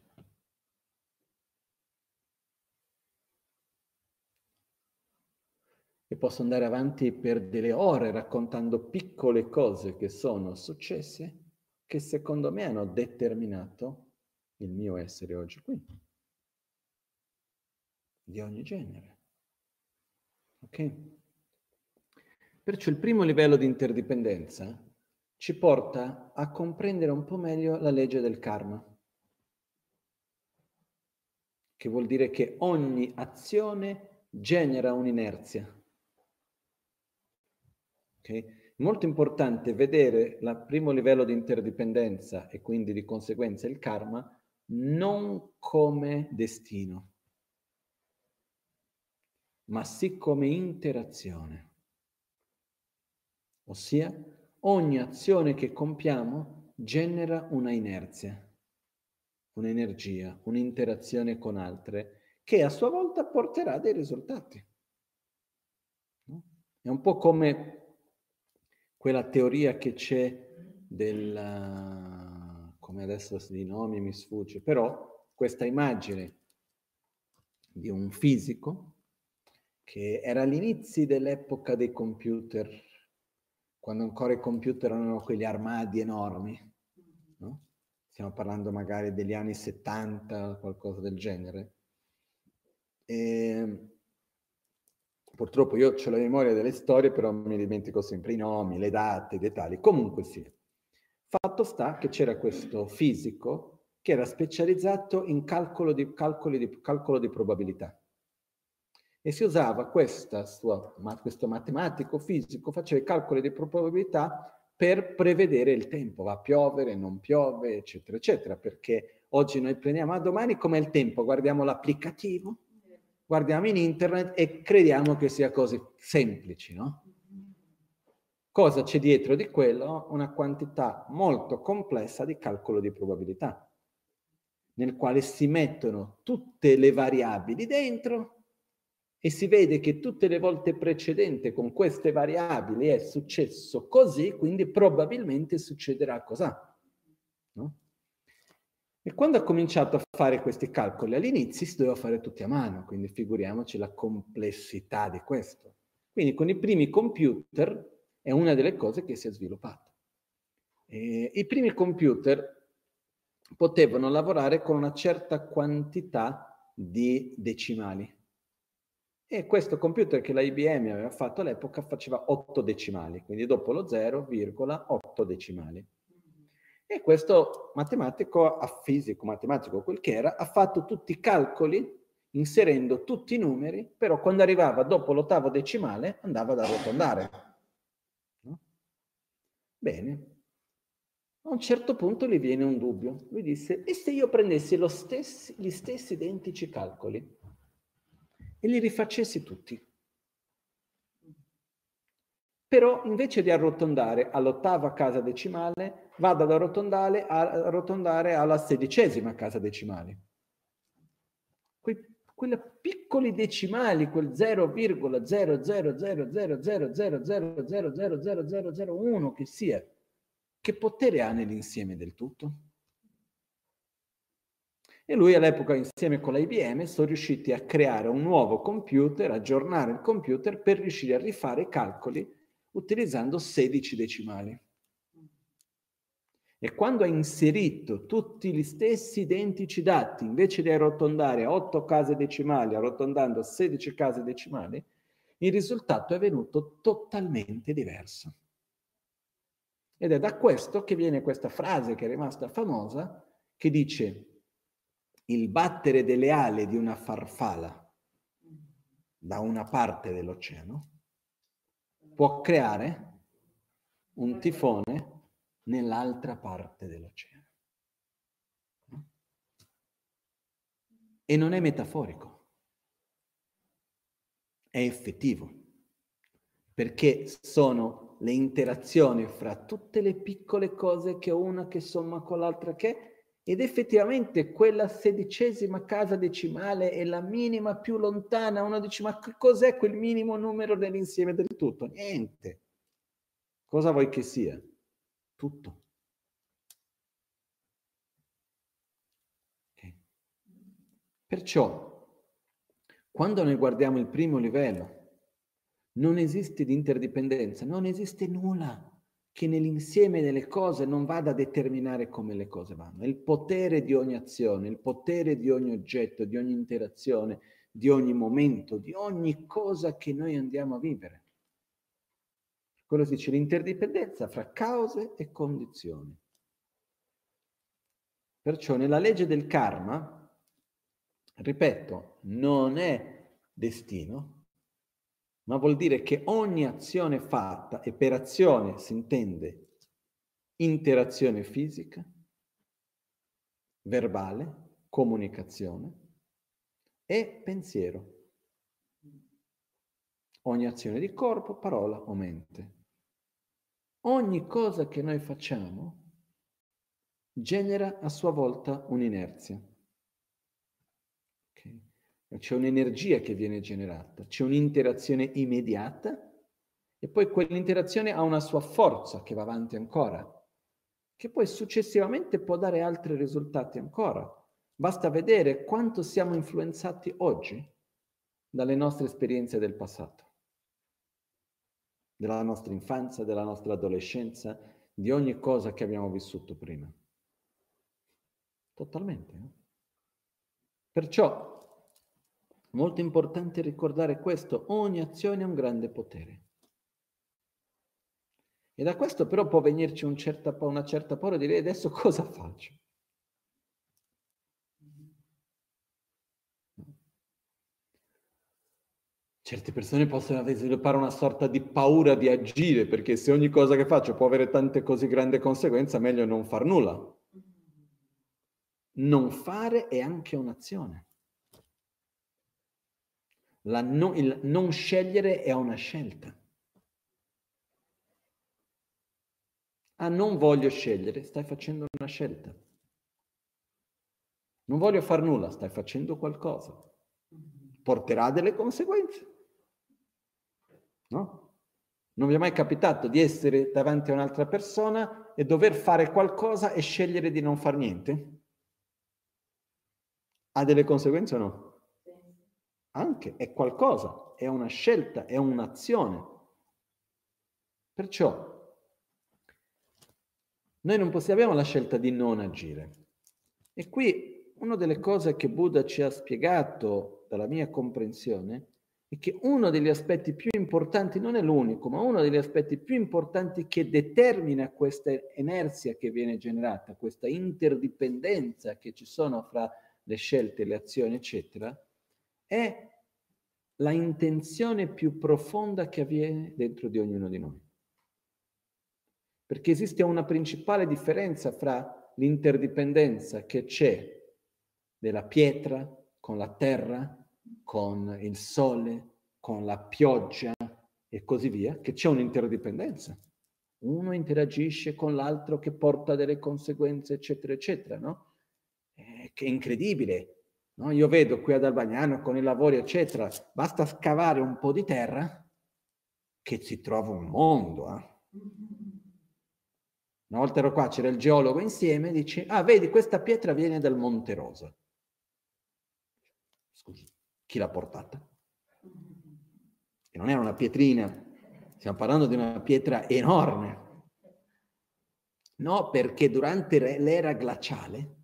E posso andare avanti per delle ore raccontando piccole cose che sono successe, che secondo me hanno determinato il mio essere oggi qui, di ogni genere. Ok? Perciò il primo livello di interdipendenza ci porta a comprendere un po' meglio la legge del karma, che vuol dire che ogni azione genera un'inerzia. Okay? Molto importante vedere il primo livello di interdipendenza e quindi di conseguenza il karma non come destino, ma sì come interazione. Ossia, ogni azione che compiamo genera una inerzia, un'energia, un'interazione con altre, che a sua volta porterà dei risultati. È un po' come quella teoria che c'è del, come adesso di nomi mi sfugge, però questa immagine di un fisico che era all'inizio dell'epoca dei computer, quando ancora i computer erano quegli armadi enormi, no? stiamo parlando magari degli anni 70, qualcosa del genere. E Purtroppo io ho la memoria delle storie, però mi dimentico sempre i nomi, le date, i dettagli. Comunque sia. Fatto sta che c'era questo fisico che era specializzato in calcolo di, di, calcolo di probabilità. E si usava sua, ma, questo matematico fisico, faceva i calcoli di probabilità per prevedere il tempo, va a piovere, non piove, eccetera, eccetera, perché oggi noi prendiamo a domani com'è il tempo, guardiamo l'applicativo, guardiamo in internet e crediamo che sia così semplici, no? Cosa c'è dietro di quello? Una quantità molto complessa di calcolo di probabilità, nel quale si mettono tutte le variabili dentro e si vede che tutte le volte precedenti con queste variabili è successo così, quindi probabilmente succederà così. E quando ha cominciato a fare questi calcoli all'inizio si doveva fare tutti a mano, quindi figuriamoci la complessità di questo. Quindi con i primi computer è una delle cose che si è sviluppata. E I primi computer potevano lavorare con una certa quantità di decimali. E questo computer che la IBM aveva fatto all'epoca faceva 8 decimali, quindi dopo lo 0,8 decimali. E questo matematico, fisico, matematico, quel che era, ha fatto tutti i calcoli inserendo tutti i numeri, però quando arrivava dopo l'ottavo decimale andava ad arrotondare. No? Bene. A un certo punto gli viene un dubbio. Lui disse, e se io prendessi stessi, gli stessi identici calcoli e li rifacessi tutti? Però invece di arrotondare all'ottava casa decimale, vado ad arrotondare, arrotondare alla sedicesima casa decimale. Quei, quelle piccoli decimali, quel 0,0000000000001 che sia, che potere ha nell'insieme del tutto? E lui all'epoca, insieme con l'IBM, sono riusciti a creare un nuovo computer, aggiornare il computer per riuscire a rifare i calcoli utilizzando 16 decimali. E quando ha inserito tutti gli stessi identici dati, invece di arrotondare a 8 case decimali, arrotondando a 16 case decimali, il risultato è venuto totalmente diverso. Ed è da questo che viene questa frase che è rimasta famosa, che dice il battere delle ali di una farfalla da una parte dell'oceano può creare un tifone nell'altra parte dell'oceano. E non è metaforico, è effettivo, perché sono le interazioni fra tutte le piccole cose che una che somma con l'altra che ed effettivamente quella sedicesima casa decimale è la minima più lontana. Uno dice, ma cos'è quel minimo numero dell'insieme del tutto? Niente. Cosa vuoi che sia? tutto. Okay. Perciò, quando noi guardiamo il primo livello, non esiste l'interdipendenza, non esiste nulla che nell'insieme delle cose non vada a determinare come le cose vanno. Il potere di ogni azione, il potere di ogni oggetto, di ogni interazione, di ogni momento, di ogni cosa che noi andiamo a vivere. Quello si dice l'interdipendenza fra cause e condizioni. Perciò nella legge del karma, ripeto, non è destino, ma vuol dire che ogni azione fatta, e per azione si intende interazione fisica, verbale, comunicazione e pensiero. Ogni azione di corpo, parola o mente ogni cosa che noi facciamo genera a sua volta un'inerzia. C'è un'energia che viene generata, c'è un'interazione immediata e poi quell'interazione ha una sua forza che va avanti ancora, che poi successivamente può dare altri risultati ancora. Basta vedere quanto siamo influenzati oggi dalle nostre esperienze del passato della nostra infanzia, della nostra adolescenza, di ogni cosa che abbiamo vissuto prima. Totalmente. Eh? Perciò, molto importante ricordare questo, ogni azione ha un grande potere. E da questo però può venirci un certa, una certa paura di dire adesso cosa faccio? Certe persone possono sviluppare una sorta di paura di agire, perché se ogni cosa che faccio può avere tante così grandi conseguenze, meglio non far nulla. Non fare è anche un'azione. No, il non scegliere è una scelta. Ah, non voglio scegliere, stai facendo una scelta. Non voglio far nulla, stai facendo qualcosa. Porterà delle conseguenze. No? Non vi è mai capitato di essere davanti a un'altra persona e dover fare qualcosa e scegliere di non far niente? Ha delle conseguenze o no? Anche, è qualcosa, è una scelta, è un'azione. Perciò noi non possiamo, abbiamo la scelta di non agire. E qui una delle cose che Buddha ci ha spiegato, dalla mia comprensione, è che uno degli aspetti più importanti, non è l'unico, ma uno degli aspetti più importanti che determina questa inerzia che viene generata, questa interdipendenza che ci sono fra le scelte, le azioni, eccetera, è la intenzione più profonda che avviene dentro di ognuno di noi. Perché esiste una principale differenza fra l'interdipendenza che c'è della pietra con la terra, con il sole, con la pioggia e così via, che c'è un'interdipendenza. Uno interagisce con l'altro che porta delle conseguenze, eccetera, eccetera, no? Eh, che è incredibile. No? Io vedo qui ad Albagnano con i lavori, eccetera, basta scavare un po' di terra che si trova un mondo. Eh? Una volta ero qua, c'era il geologo insieme, dice, ah, vedi, questa pietra viene dal Monte Rosa. Scusi, chi l'ha portata? E non era una pietrina, stiamo parlando di una pietra enorme. No, perché durante l'era glaciale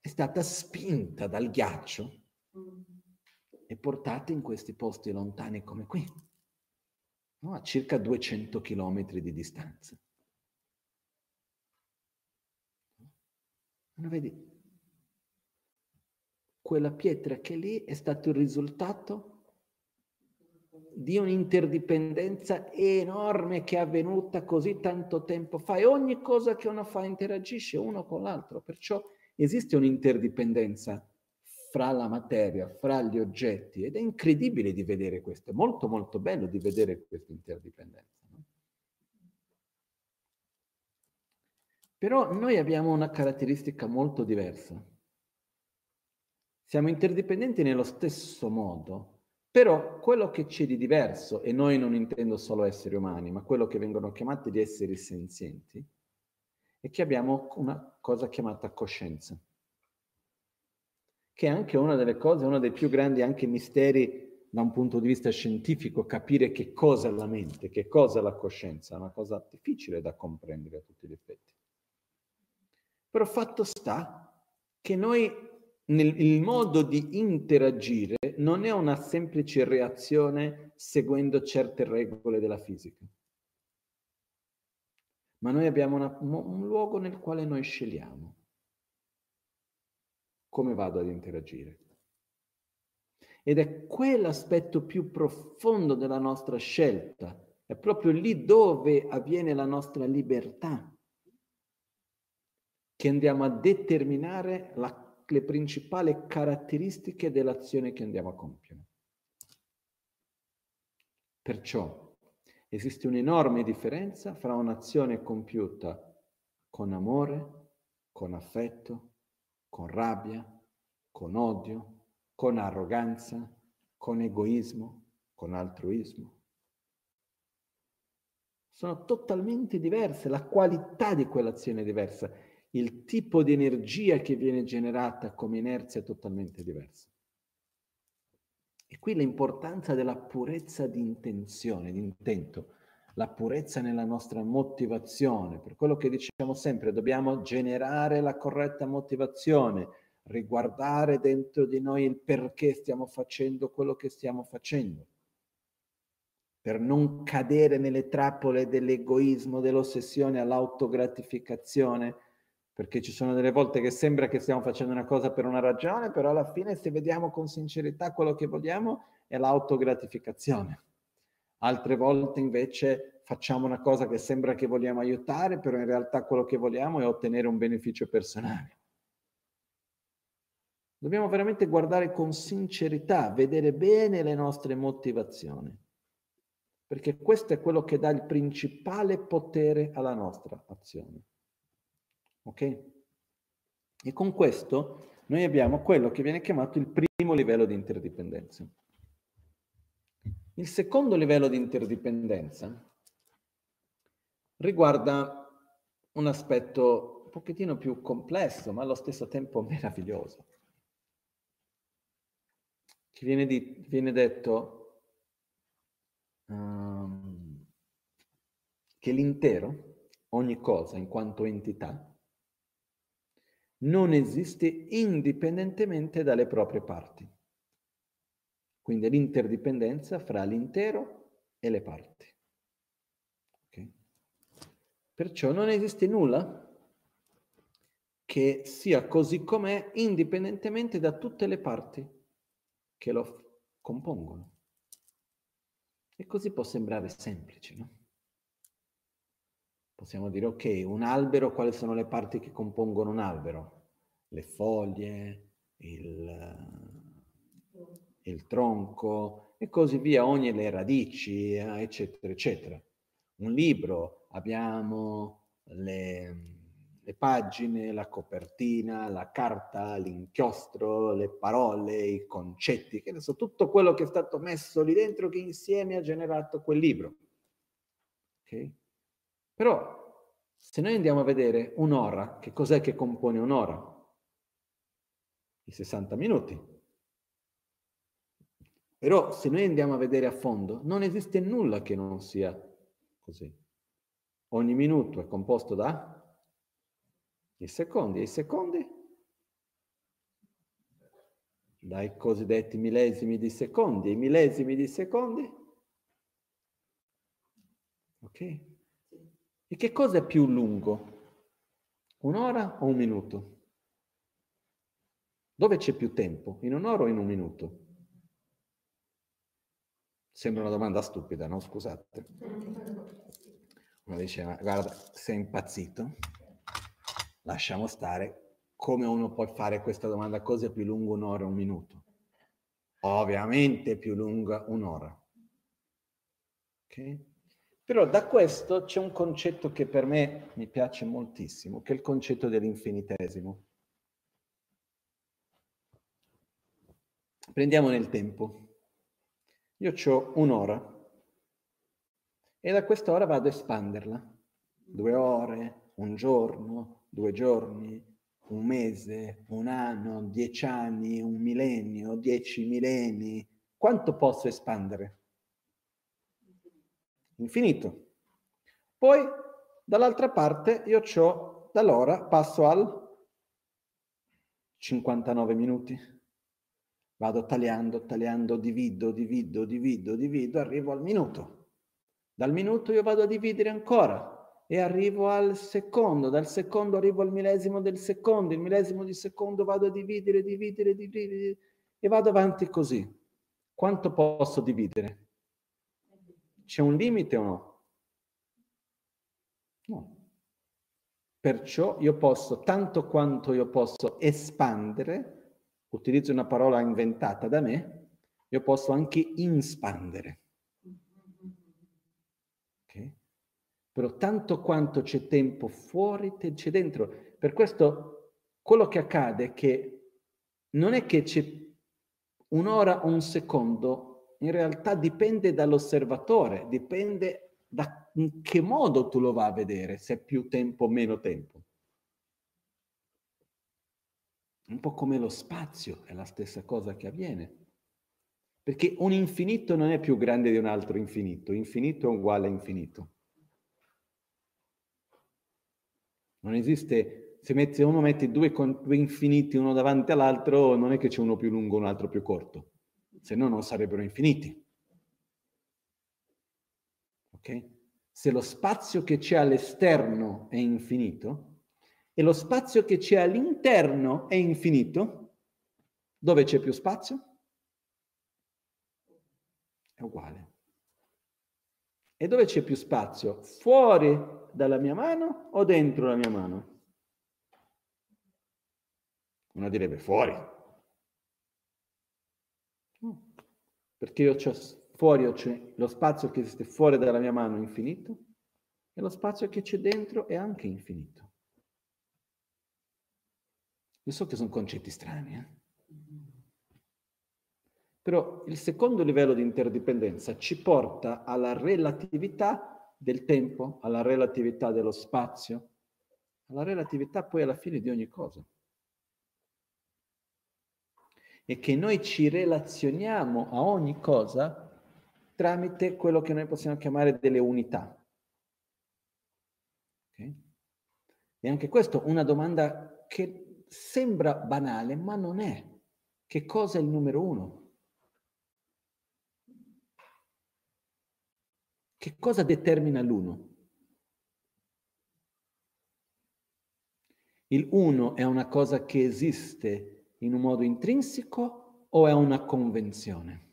è stata spinta dal ghiaccio e portata in questi posti lontani come qui, no? a circa 200 km di distanza. Non vedi? Quella pietra che lì è stato il risultato di un'interdipendenza enorme che è avvenuta così tanto tempo fa e ogni cosa che uno fa interagisce uno con l'altro, perciò esiste un'interdipendenza fra la materia, fra gli oggetti ed è incredibile di vedere questo, è molto molto bello di vedere questa interdipendenza. No? Però noi abbiamo una caratteristica molto diversa. Siamo interdipendenti nello stesso modo, però quello che c'è di diverso, e noi non intendo solo esseri umani, ma quello che vengono chiamati di esseri senzienti, è che abbiamo una cosa chiamata coscienza, che è anche una delle cose, uno dei più grandi anche misteri da un punto di vista scientifico, capire che cosa è la mente, che cosa è la coscienza, è una cosa difficile da comprendere a tutti gli effetti. Però fatto sta che noi nel, il modo di interagire non è una semplice reazione seguendo certe regole della fisica, ma noi abbiamo una, un luogo nel quale noi scegliamo come vado ad interagire. Ed è quell'aspetto più profondo della nostra scelta, è proprio lì dove avviene la nostra libertà, che andiamo a determinare la le principali caratteristiche dell'azione che andiamo a compiere. Perciò esiste un'enorme differenza fra un'azione compiuta con amore, con affetto, con rabbia, con odio, con arroganza, con egoismo, con altruismo. Sono totalmente diverse, la qualità di quell'azione è diversa il tipo di energia che viene generata come inerzia è totalmente diverso. E qui l'importanza della purezza di intenzione, di intento, la purezza nella nostra motivazione. Per quello che diciamo sempre, dobbiamo generare la corretta motivazione, riguardare dentro di noi il perché stiamo facendo quello che stiamo facendo, per non cadere nelle trappole dell'egoismo, dell'ossessione all'autogratificazione perché ci sono delle volte che sembra che stiamo facendo una cosa per una ragione, però alla fine se vediamo con sincerità quello che vogliamo è l'autogratificazione. Altre volte invece facciamo una cosa che sembra che vogliamo aiutare, però in realtà quello che vogliamo è ottenere un beneficio personale. Dobbiamo veramente guardare con sincerità, vedere bene le nostre motivazioni, perché questo è quello che dà il principale potere alla nostra azione. Ok? E con questo noi abbiamo quello che viene chiamato il primo livello di interdipendenza. Il secondo livello di interdipendenza riguarda un aspetto un pochettino più complesso, ma allo stesso tempo meraviglioso. Che viene, di, viene detto um, che l'intero, ogni cosa in quanto entità, non esiste indipendentemente dalle proprie parti. Quindi l'interdipendenza fra l'intero e le parti. Okay? Perciò non esiste nulla che sia così com'è indipendentemente da tutte le parti che lo compongono. E così può sembrare semplice, no? Possiamo dire, ok, un albero, quali sono le parti che compongono un albero? Le foglie, il, il tronco e così via, ogni le radici, eh, eccetera, eccetera. Un libro, abbiamo le, le pagine, la copertina, la carta, l'inchiostro, le parole, i concetti, che ne so, tutto quello che è stato messo lì dentro che insieme ha generato quel libro. Okay? Però se noi andiamo a vedere un'ora, che cos'è che compone un'ora? I 60 minuti. Però se noi andiamo a vedere a fondo, non esiste nulla che non sia così. Ogni minuto è composto da i secondi. E i secondi? Dai cosiddetti millesimi di secondi. I millesimi di secondi? Ok? E che cosa è più lungo? Un'ora o un minuto? Dove c'è più tempo? In un'ora o in un minuto? Sembra una domanda stupida, no? Scusate. Uno dice, guarda, sei impazzito? Lasciamo stare. Come uno può fare questa domanda? Cosa è più lungo un'ora o un minuto? Ovviamente più lunga un'ora. Ok? Però da questo c'è un concetto che per me mi piace moltissimo, che è il concetto dell'infinitesimo. Prendiamo nel tempo. Io ho un'ora e da quest'ora vado a espanderla. Due ore, un giorno, due giorni, un mese, un anno, dieci anni, un millennio, dieci millenni. Quanto posso espandere? Infinito. Poi dall'altra parte io ho dall'ora passo al 59 minuti Vado tagliando, tagliando, divido, divido, divido, divido, arrivo al minuto. Dal minuto io vado a dividere ancora e arrivo al secondo, dal secondo arrivo al millesimo del secondo, il millesimo di secondo vado a dividere, dividere, dividere e vado avanti così. Quanto posso dividere? C'è un limite o no? No. Perciò io posso, tanto quanto io posso espandere, utilizzo una parola inventata da me, io posso anche inspandere. Okay? Però tanto quanto c'è tempo fuori, c'è dentro. Per questo quello che accade è che non è che c'è un'ora o un secondo, in realtà dipende dall'osservatore, dipende da in che modo tu lo va a vedere, se è più tempo o meno tempo. Un po' come lo spazio è la stessa cosa che avviene. Perché un infinito non è più grande di un altro infinito, infinito è uguale a infinito. Non esiste, se metti, uno mette due, due infiniti uno davanti all'altro, non è che c'è uno più lungo e un altro più corto, se no non sarebbero infiniti. Ok? Se lo spazio che c'è all'esterno è infinito, e lo spazio che c'è all'interno è infinito, dove c'è più spazio? È uguale. E dove c'è più spazio? Fuori dalla mia mano o dentro la mia mano? Uno direbbe fuori. Perché io c'ho fuori ho lo spazio che esiste fuori dalla mia mano è infinito e lo spazio che c'è dentro è anche infinito. Io so che sono concetti strani, eh? però il secondo livello di interdipendenza ci porta alla relatività del tempo, alla relatività dello spazio, alla relatività poi alla fine di ogni cosa. E che noi ci relazioniamo a ogni cosa tramite quello che noi possiamo chiamare delle unità. Okay? E anche questo una domanda che sembra banale, ma non è. Che cosa è il numero uno? Che cosa determina l'uno? Il uno è una cosa che esiste in un modo intrinseco o è una convenzione?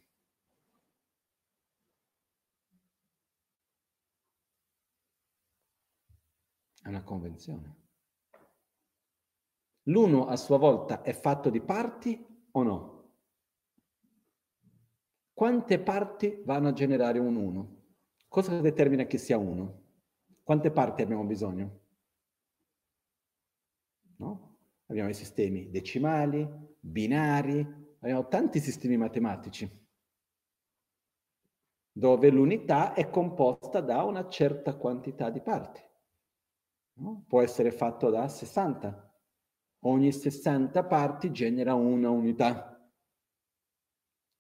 È una convenzione. L'uno a sua volta è fatto di parti o no? Quante parti vanno a generare un uno? Cosa determina che sia uno? Quante parti abbiamo bisogno? Abbiamo i sistemi decimali, binari, abbiamo tanti sistemi matematici dove l'unità è composta da una certa quantità di parti. No? Può essere fatto da 60. Ogni 60 parti genera una unità.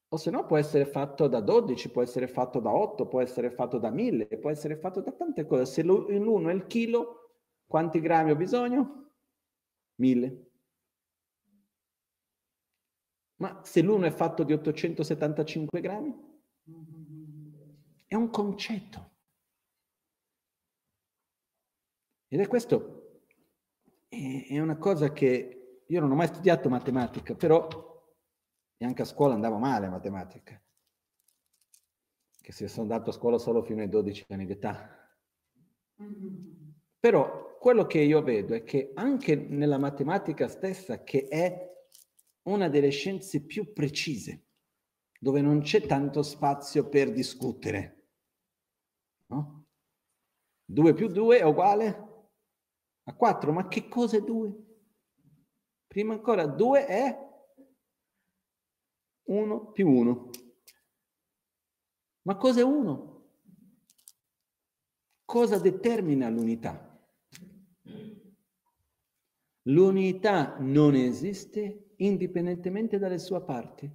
O se no può essere fatto da 12, può essere fatto da 8, può essere fatto da 1000, può essere fatto da tante cose. Se l'uno è il chilo, quanti grammi ho bisogno? 1000. Ma se l'uno è fatto di 875 grammi? È un concetto. Ed è questo, è una cosa che io non ho mai studiato matematica, però anche a scuola andavo male a matematica, che se sono andato a scuola solo fino ai 12 anni d'età. Però quello che io vedo è che anche nella matematica stessa, che è una delle scienze più precise, dove non c'è tanto spazio per discutere, no? 2 più 2 è uguale a 4, ma che cosa è 2? Prima ancora 2 è 1 più 1. Ma cos'è 1? Cosa determina l'unità? L'unità non esiste indipendentemente dalle sue parti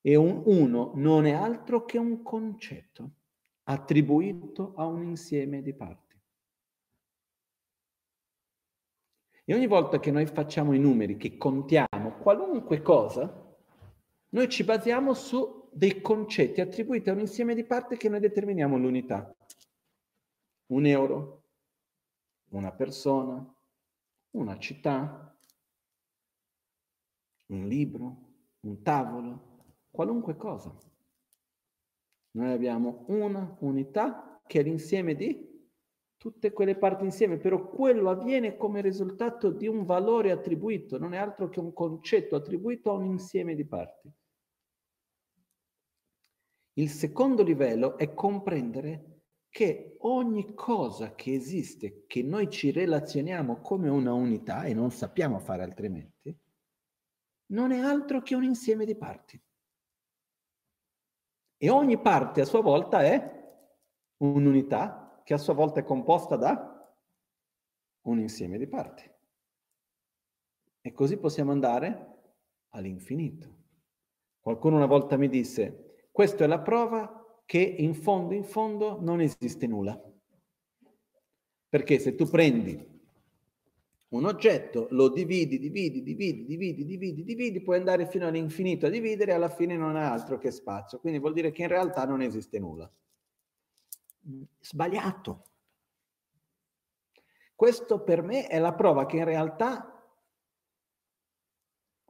e un 1 non è altro che un concetto attribuito a un insieme di parti. E ogni volta che noi facciamo i numeri, che contiamo qualunque cosa, noi ci basiamo su dei concetti attribuiti a un insieme di parti che noi determiniamo l'unità. Un euro, una persona, una città, un libro, un tavolo, qualunque cosa. Noi abbiamo una unità che è l'insieme di tutte quelle parti insieme, però quello avviene come risultato di un valore attribuito, non è altro che un concetto attribuito a un insieme di parti. Il secondo livello è comprendere che ogni cosa che esiste, che noi ci relazioniamo come una unità e non sappiamo fare altrimenti, non è altro che un insieme di parti. E ogni parte a sua volta è un'unità che a sua volta è composta da un insieme di parti. E così possiamo andare all'infinito. Qualcuno una volta mi disse, questa è la prova che in fondo, in fondo, non esiste nulla. Perché se tu prendi un oggetto, lo dividi, dividi, dividi, dividi, dividi, dividi, puoi andare fino all'infinito a dividere e alla fine non ha altro che spazio. Quindi vuol dire che in realtà non esiste nulla. Sbagliato. Questo per me è la prova che in realtà,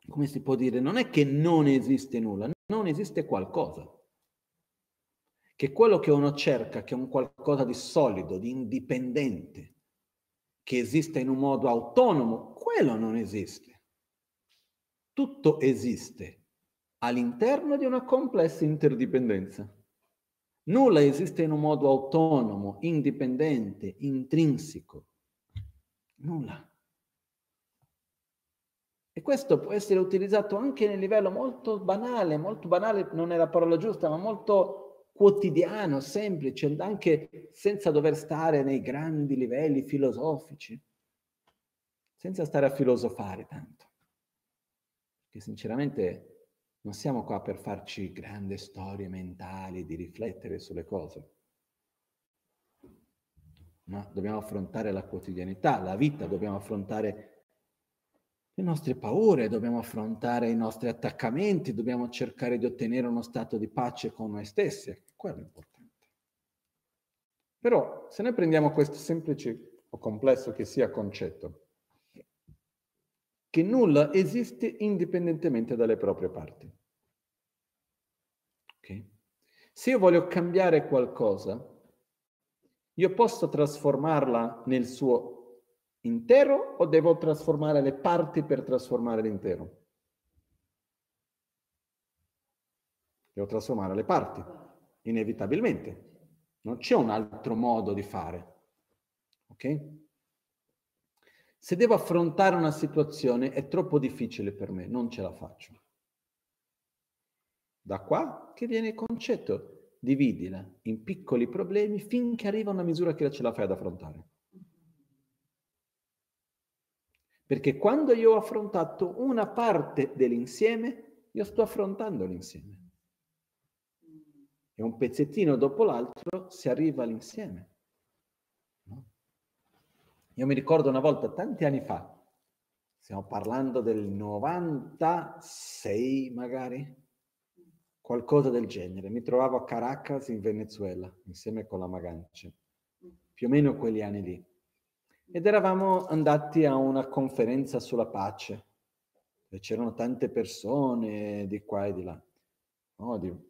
come si può dire, non è che non esiste nulla, non esiste qualcosa che quello che uno cerca, che è un qualcosa di solido, di indipendente, che esista in un modo autonomo, quello non esiste. Tutto esiste all'interno di una complessa interdipendenza. Nulla esiste in un modo autonomo, indipendente, intrinseco. Nulla. E questo può essere utilizzato anche nel livello molto banale, molto banale non è la parola giusta, ma molto quotidiano, semplice, anche senza dover stare nei grandi livelli filosofici, senza stare a filosofare tanto. Perché sinceramente non siamo qua per farci grandi storie mentali, di riflettere sulle cose, ma dobbiamo affrontare la quotidianità, la vita, dobbiamo affrontare le nostre paure, dobbiamo affrontare i nostri attaccamenti, dobbiamo cercare di ottenere uno stato di pace con noi stessi, quello è importante. Però se noi prendiamo questo semplice o complesso che sia concetto, che nulla esiste indipendentemente dalle proprie parti. Okay? Se io voglio cambiare qualcosa, io posso trasformarla nel suo intero o devo trasformare le parti per trasformare l'intero? Devo trasformare le parti, inevitabilmente. Non c'è un altro modo di fare. Ok? Se devo affrontare una situazione è troppo difficile per me, non ce la faccio. Da qua che viene il concetto, dividila in piccoli problemi finché arriva una misura che ce la fai ad affrontare. Perché quando io ho affrontato una parte dell'insieme, io sto affrontando l'insieme. E un pezzettino dopo l'altro si arriva all'insieme. Io mi ricordo una volta, tanti anni fa, stiamo parlando del 96 magari, qualcosa del genere. Mi trovavo a Caracas in Venezuela, insieme con la Magancia, più o meno quegli anni lì. Ed eravamo andati a una conferenza sulla pace, dove c'erano tante persone di qua e di là, no? di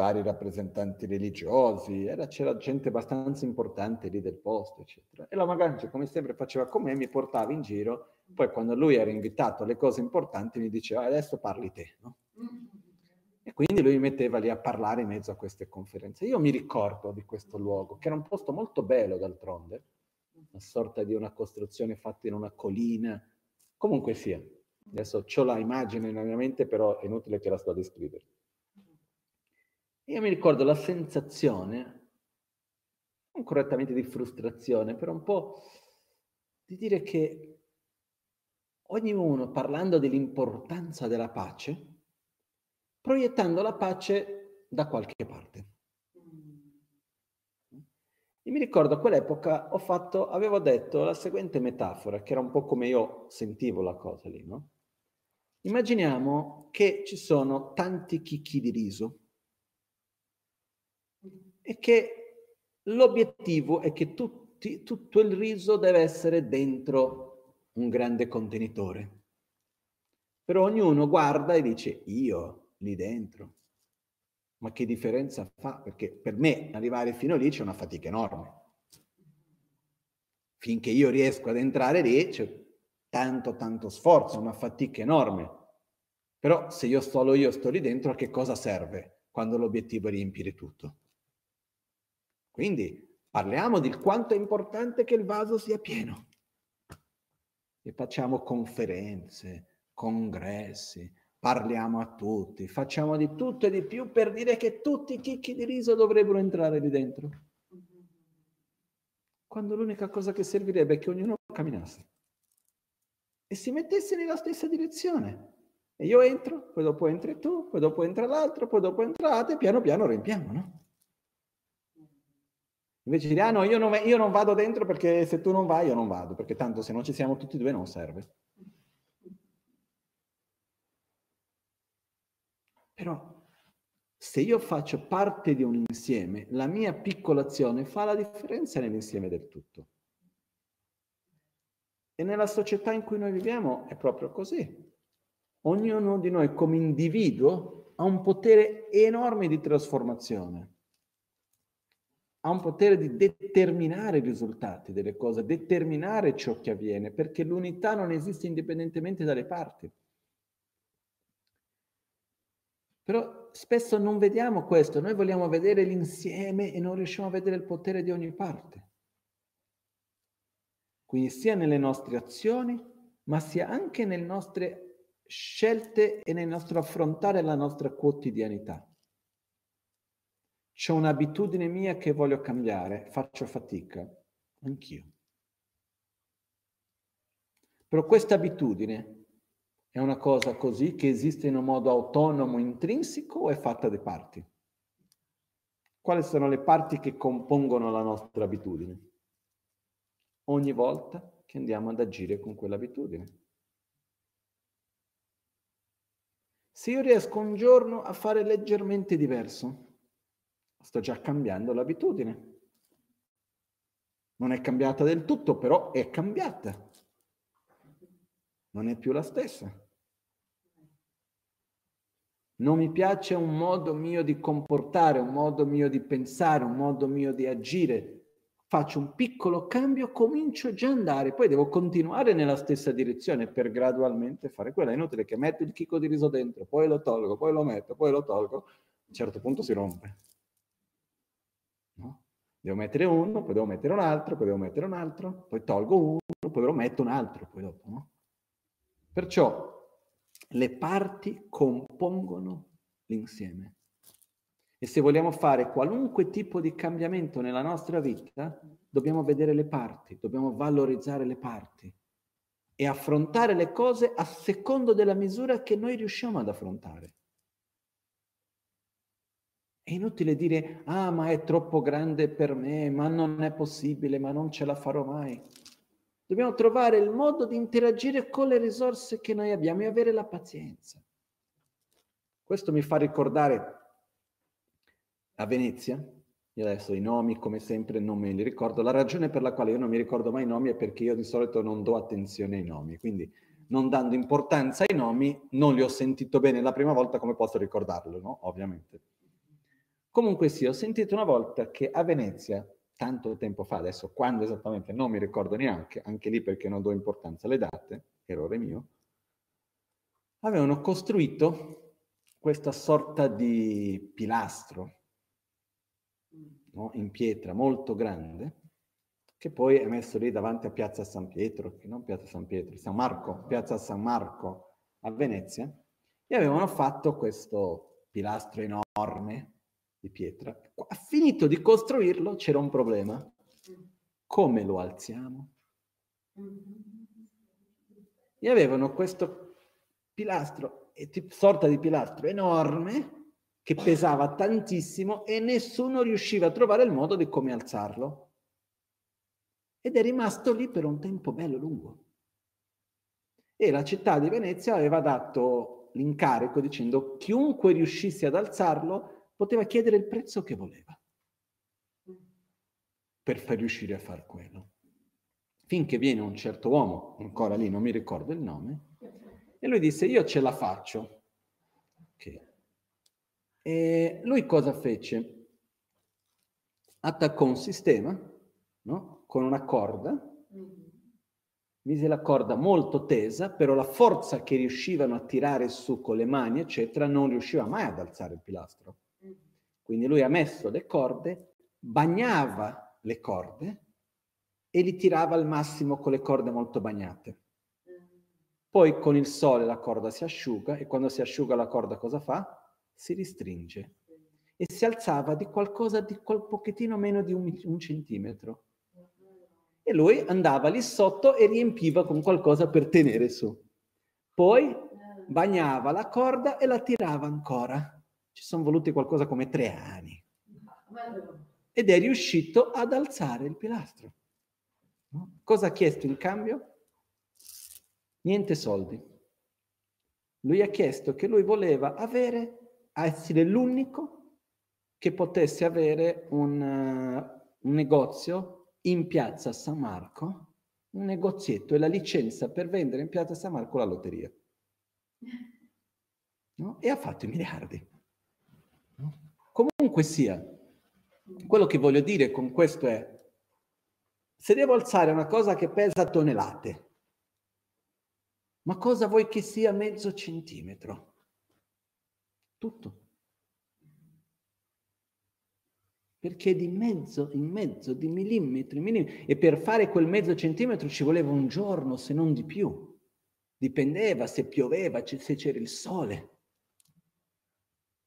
vari rappresentanti religiosi, era, c'era gente abbastanza importante lì del posto, eccetera. E la Magancia, come sempre faceva con me, mi portava in giro, poi quando lui era invitato alle cose importanti mi diceva adesso parli te, no? E quindi lui mi metteva lì a parlare in mezzo a queste conferenze. Io mi ricordo di questo luogo, che era un posto molto bello d'altronde, una sorta di una costruzione fatta in una collina, comunque sia. Adesso ho la immagine nella mia mente, però è inutile che la sto a descrivere. Io mi ricordo la sensazione, non correttamente di frustrazione, però un po' di dire che ognuno parlando dell'importanza della pace, proiettando la pace da qualche parte. E mi ricordo a quell'epoca ho fatto, avevo detto la seguente metafora, che era un po' come io sentivo la cosa lì, no? Immaginiamo che ci sono tanti chicchi di riso è che l'obiettivo è che tutti, tutto il riso deve essere dentro un grande contenitore. Però ognuno guarda e dice io lì dentro. Ma che differenza fa? Perché per me arrivare fino lì c'è una fatica enorme. Finché io riesco ad entrare lì c'è tanto, tanto sforzo, una fatica enorme. Però se io solo io sto lì dentro, a che cosa serve quando l'obiettivo è riempire tutto? Quindi parliamo di quanto è importante che il vaso sia pieno. E facciamo conferenze, congressi, parliamo a tutti, facciamo di tutto e di più per dire che tutti i chicchi di riso dovrebbero entrare lì dentro. Quando l'unica cosa che servirebbe è che ognuno camminasse e si mettesse nella stessa direzione. E io entro, poi dopo entri tu, poi dopo entra l'altro, poi dopo entrate, piano piano riempiamo, no? Invece dire, ah no, io non, io non vado dentro perché se tu non vai io non vado, perché tanto se non ci siamo tutti e due non serve. Però se io faccio parte di un insieme, la mia piccola azione fa la differenza nell'insieme del tutto. E nella società in cui noi viviamo è proprio così. Ognuno di noi come individuo ha un potere enorme di trasformazione ha un potere di determinare i risultati delle cose, determinare ciò che avviene, perché l'unità non esiste indipendentemente dalle parti. Però spesso non vediamo questo, noi vogliamo vedere l'insieme e non riusciamo a vedere il potere di ogni parte. Quindi sia nelle nostre azioni, ma sia anche nelle nostre scelte e nel nostro affrontare la nostra quotidianità. C'è un'abitudine mia che voglio cambiare, faccio fatica, anch'io. Però questa abitudine è una cosa così che esiste in un modo autonomo, intrinseco o è fatta di parti? Quali sono le parti che compongono la nostra abitudine? Ogni volta che andiamo ad agire con quell'abitudine. Se io riesco un giorno a fare leggermente diverso, sto già cambiando l'abitudine. Non è cambiata del tutto, però è cambiata. Non è più la stessa. Non mi piace un modo mio di comportare, un modo mio di pensare, un modo mio di agire. Faccio un piccolo cambio, comincio già ad andare, poi devo continuare nella stessa direzione per gradualmente fare quella. È inutile che metto il chicco di riso dentro, poi lo tolgo, poi lo metto, poi lo tolgo. A un certo punto si rompe. Devo mettere uno, poi devo mettere un altro, poi devo mettere un altro, poi tolgo uno, poi lo metto un altro, poi dopo, no? Perciò le parti compongono l'insieme. E se vogliamo fare qualunque tipo di cambiamento nella nostra vita, dobbiamo vedere le parti, dobbiamo valorizzare le parti e affrontare le cose a secondo della misura che noi riusciamo ad affrontare. È inutile dire, ah, ma è troppo grande per me, ma non è possibile, ma non ce la farò mai. Dobbiamo trovare il modo di interagire con le risorse che noi abbiamo e avere la pazienza. Questo mi fa ricordare a Venezia, io adesso i nomi come sempre non me li ricordo, la ragione per la quale io non mi ricordo mai i nomi è perché io di solito non do attenzione ai nomi, quindi non dando importanza ai nomi non li ho sentito bene la prima volta come posso ricordarlo, no? Ovviamente. Comunque sì, ho sentito una volta che a Venezia tanto tempo fa, adesso quando esattamente non mi ricordo neanche, anche lì perché non do importanza alle date, errore mio, avevano costruito questa sorta di pilastro no? in pietra molto grande, che poi è messo lì davanti a Piazza San Pietro, non Piazza San Pietro, San Marco, Piazza San Marco a Venezia, e avevano fatto questo pilastro enorme di pietra. Ha finito di costruirlo, c'era un problema. Come lo alziamo? E avevano questo pilastro, sorta di pilastro enorme, che pesava tantissimo e nessuno riusciva a trovare il modo di come alzarlo. Ed è rimasto lì per un tempo bello lungo. E la città di Venezia aveva dato l'incarico dicendo chiunque riuscisse ad alzarlo poteva chiedere il prezzo che voleva per far riuscire a fare quello. Finché viene un certo uomo, ancora lì non mi ricordo il nome, e lui disse io ce la faccio. Okay. E lui cosa fece? Attaccò un sistema no? con una corda, mise la corda molto tesa, però la forza che riuscivano a tirare su con le mani, eccetera, non riusciva mai ad alzare il pilastro. Quindi lui ha messo le corde, bagnava le corde e li tirava al massimo con le corde molto bagnate. Poi con il sole la corda si asciuga e quando si asciuga la corda cosa fa? Si ristringe e si alzava di qualcosa di qual pochettino meno di un, un centimetro. E lui andava lì sotto e riempiva con qualcosa per tenere su. Poi bagnava la corda e la tirava ancora ci sono voluti qualcosa come tre anni. Ed è riuscito ad alzare il pilastro. No? Cosa ha chiesto in cambio? Niente soldi. Lui ha chiesto che lui voleva avere, essere l'unico che potesse avere un, uh, un negozio in piazza San Marco, un negozietto e la licenza per vendere in piazza San Marco la lotteria. No? E ha fatto i miliardi. Comunque sia, quello che voglio dire con questo è, se devo alzare una cosa che pesa tonnellate, ma cosa vuoi che sia mezzo centimetro? Tutto. Perché di mezzo in mezzo, di millimetri in millimetri, e per fare quel mezzo centimetro ci voleva un giorno, se non di più. Dipendeva se pioveva, se c'era il sole.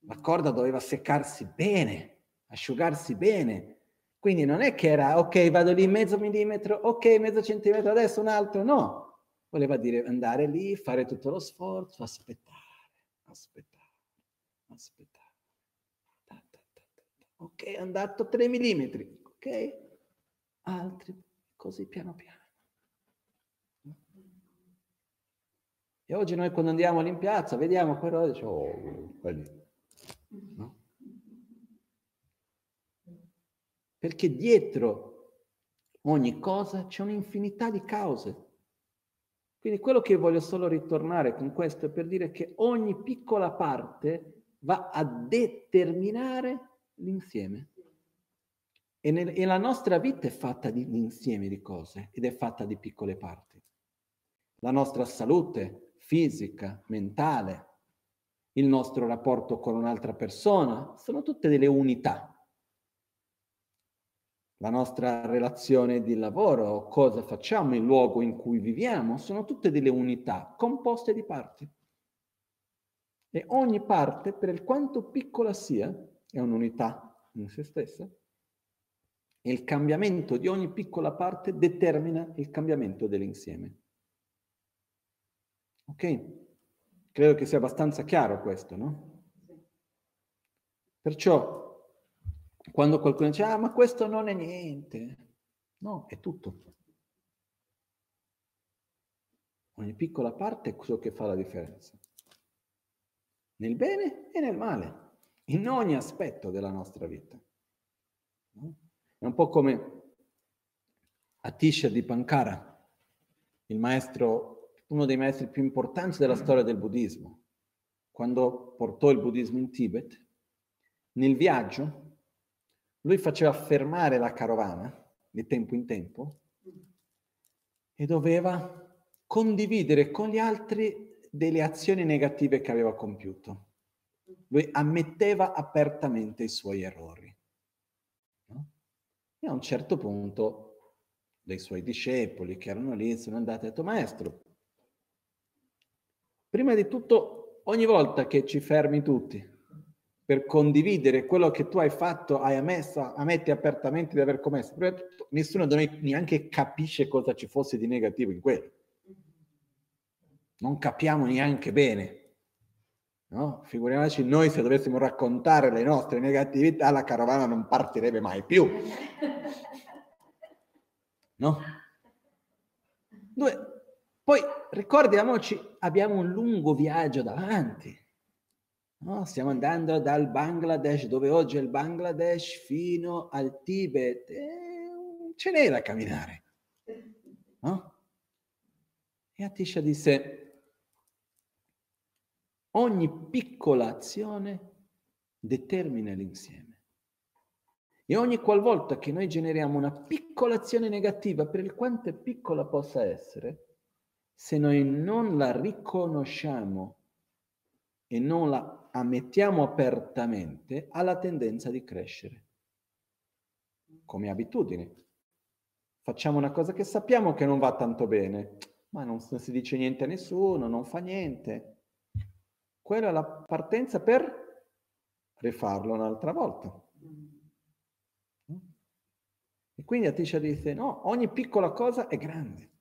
La corda doveva seccarsi bene, asciugarsi bene. Quindi non è che era, ok, vado lì mezzo millimetro, ok, mezzo centimetro, adesso un altro, no. Voleva dire andare lì, fare tutto lo sforzo, aspettare, aspettare, aspettare. Ok, è andato 3 millimetri, ok? Altri, così piano piano. E oggi noi quando andiamo lì in piazza vediamo però diciamo, oh, quelli No? Perché dietro ogni cosa c'è un'infinità di cause. Quindi quello che voglio solo ritornare con questo è per dire che ogni piccola parte va a determinare l'insieme. E, nel, e la nostra vita è fatta di un insieme di cose ed è fatta di piccole parti. La nostra salute fisica, mentale, il nostro rapporto con un'altra persona, sono tutte delle unità. la nostra relazione di lavoro, cosa facciamo, il luogo in cui viviamo, sono tutte delle unità composte di parti. E ogni parte, per quanto piccola sia, è un'unità in se stessa. E il cambiamento di ogni piccola parte determina il cambiamento dell'insieme. Ok? Credo che sia abbastanza chiaro questo, no? Perciò, quando qualcuno dice, ah, ma questo non è niente, no, è tutto. Ogni piccola parte è ciò che fa la differenza nel bene e nel male, in ogni aspetto della nostra vita. È un po' come Atisha di Pankara, il maestro, uno dei maestri più importanti della storia del buddismo. Quando portò il buddismo in Tibet, nel viaggio, lui faceva fermare la carovana di tempo in tempo e doveva condividere con gli altri delle azioni negative che aveva compiuto. Lui ammetteva apertamente i suoi errori. No? E a un certo punto dei suoi discepoli che erano lì sono andati e hanno detto, maestro, prima di tutto, ogni volta che ci fermi tutti per condividere quello che tu hai fatto, hai ammesso, ammetti apertamente di aver commesso, nessuno di noi neanche capisce cosa ci fosse di negativo in quello non capiamo neanche bene. No? Figuriamoci noi se dovessimo raccontare le nostre negatività, la carovana non partirebbe mai più. No? Due. Poi ricordiamoci, abbiamo un lungo viaggio davanti. No? Stiamo andando dal Bangladesh, dove oggi è il Bangladesh, fino al Tibet. E ce n'è da camminare. No? E Atisha disse, Ogni piccola azione determina l'insieme. E ogni qualvolta che noi generiamo una piccola azione negativa, per quanto piccola possa essere, se noi non la riconosciamo e non la ammettiamo apertamente, ha la tendenza di crescere. Come abitudine. Facciamo una cosa che sappiamo che non va tanto bene, ma non, si dice niente a nessuno, non fa niente quella è la partenza per rifarlo un'altra volta. E quindi Atisha dice, no, ogni piccola cosa è grande.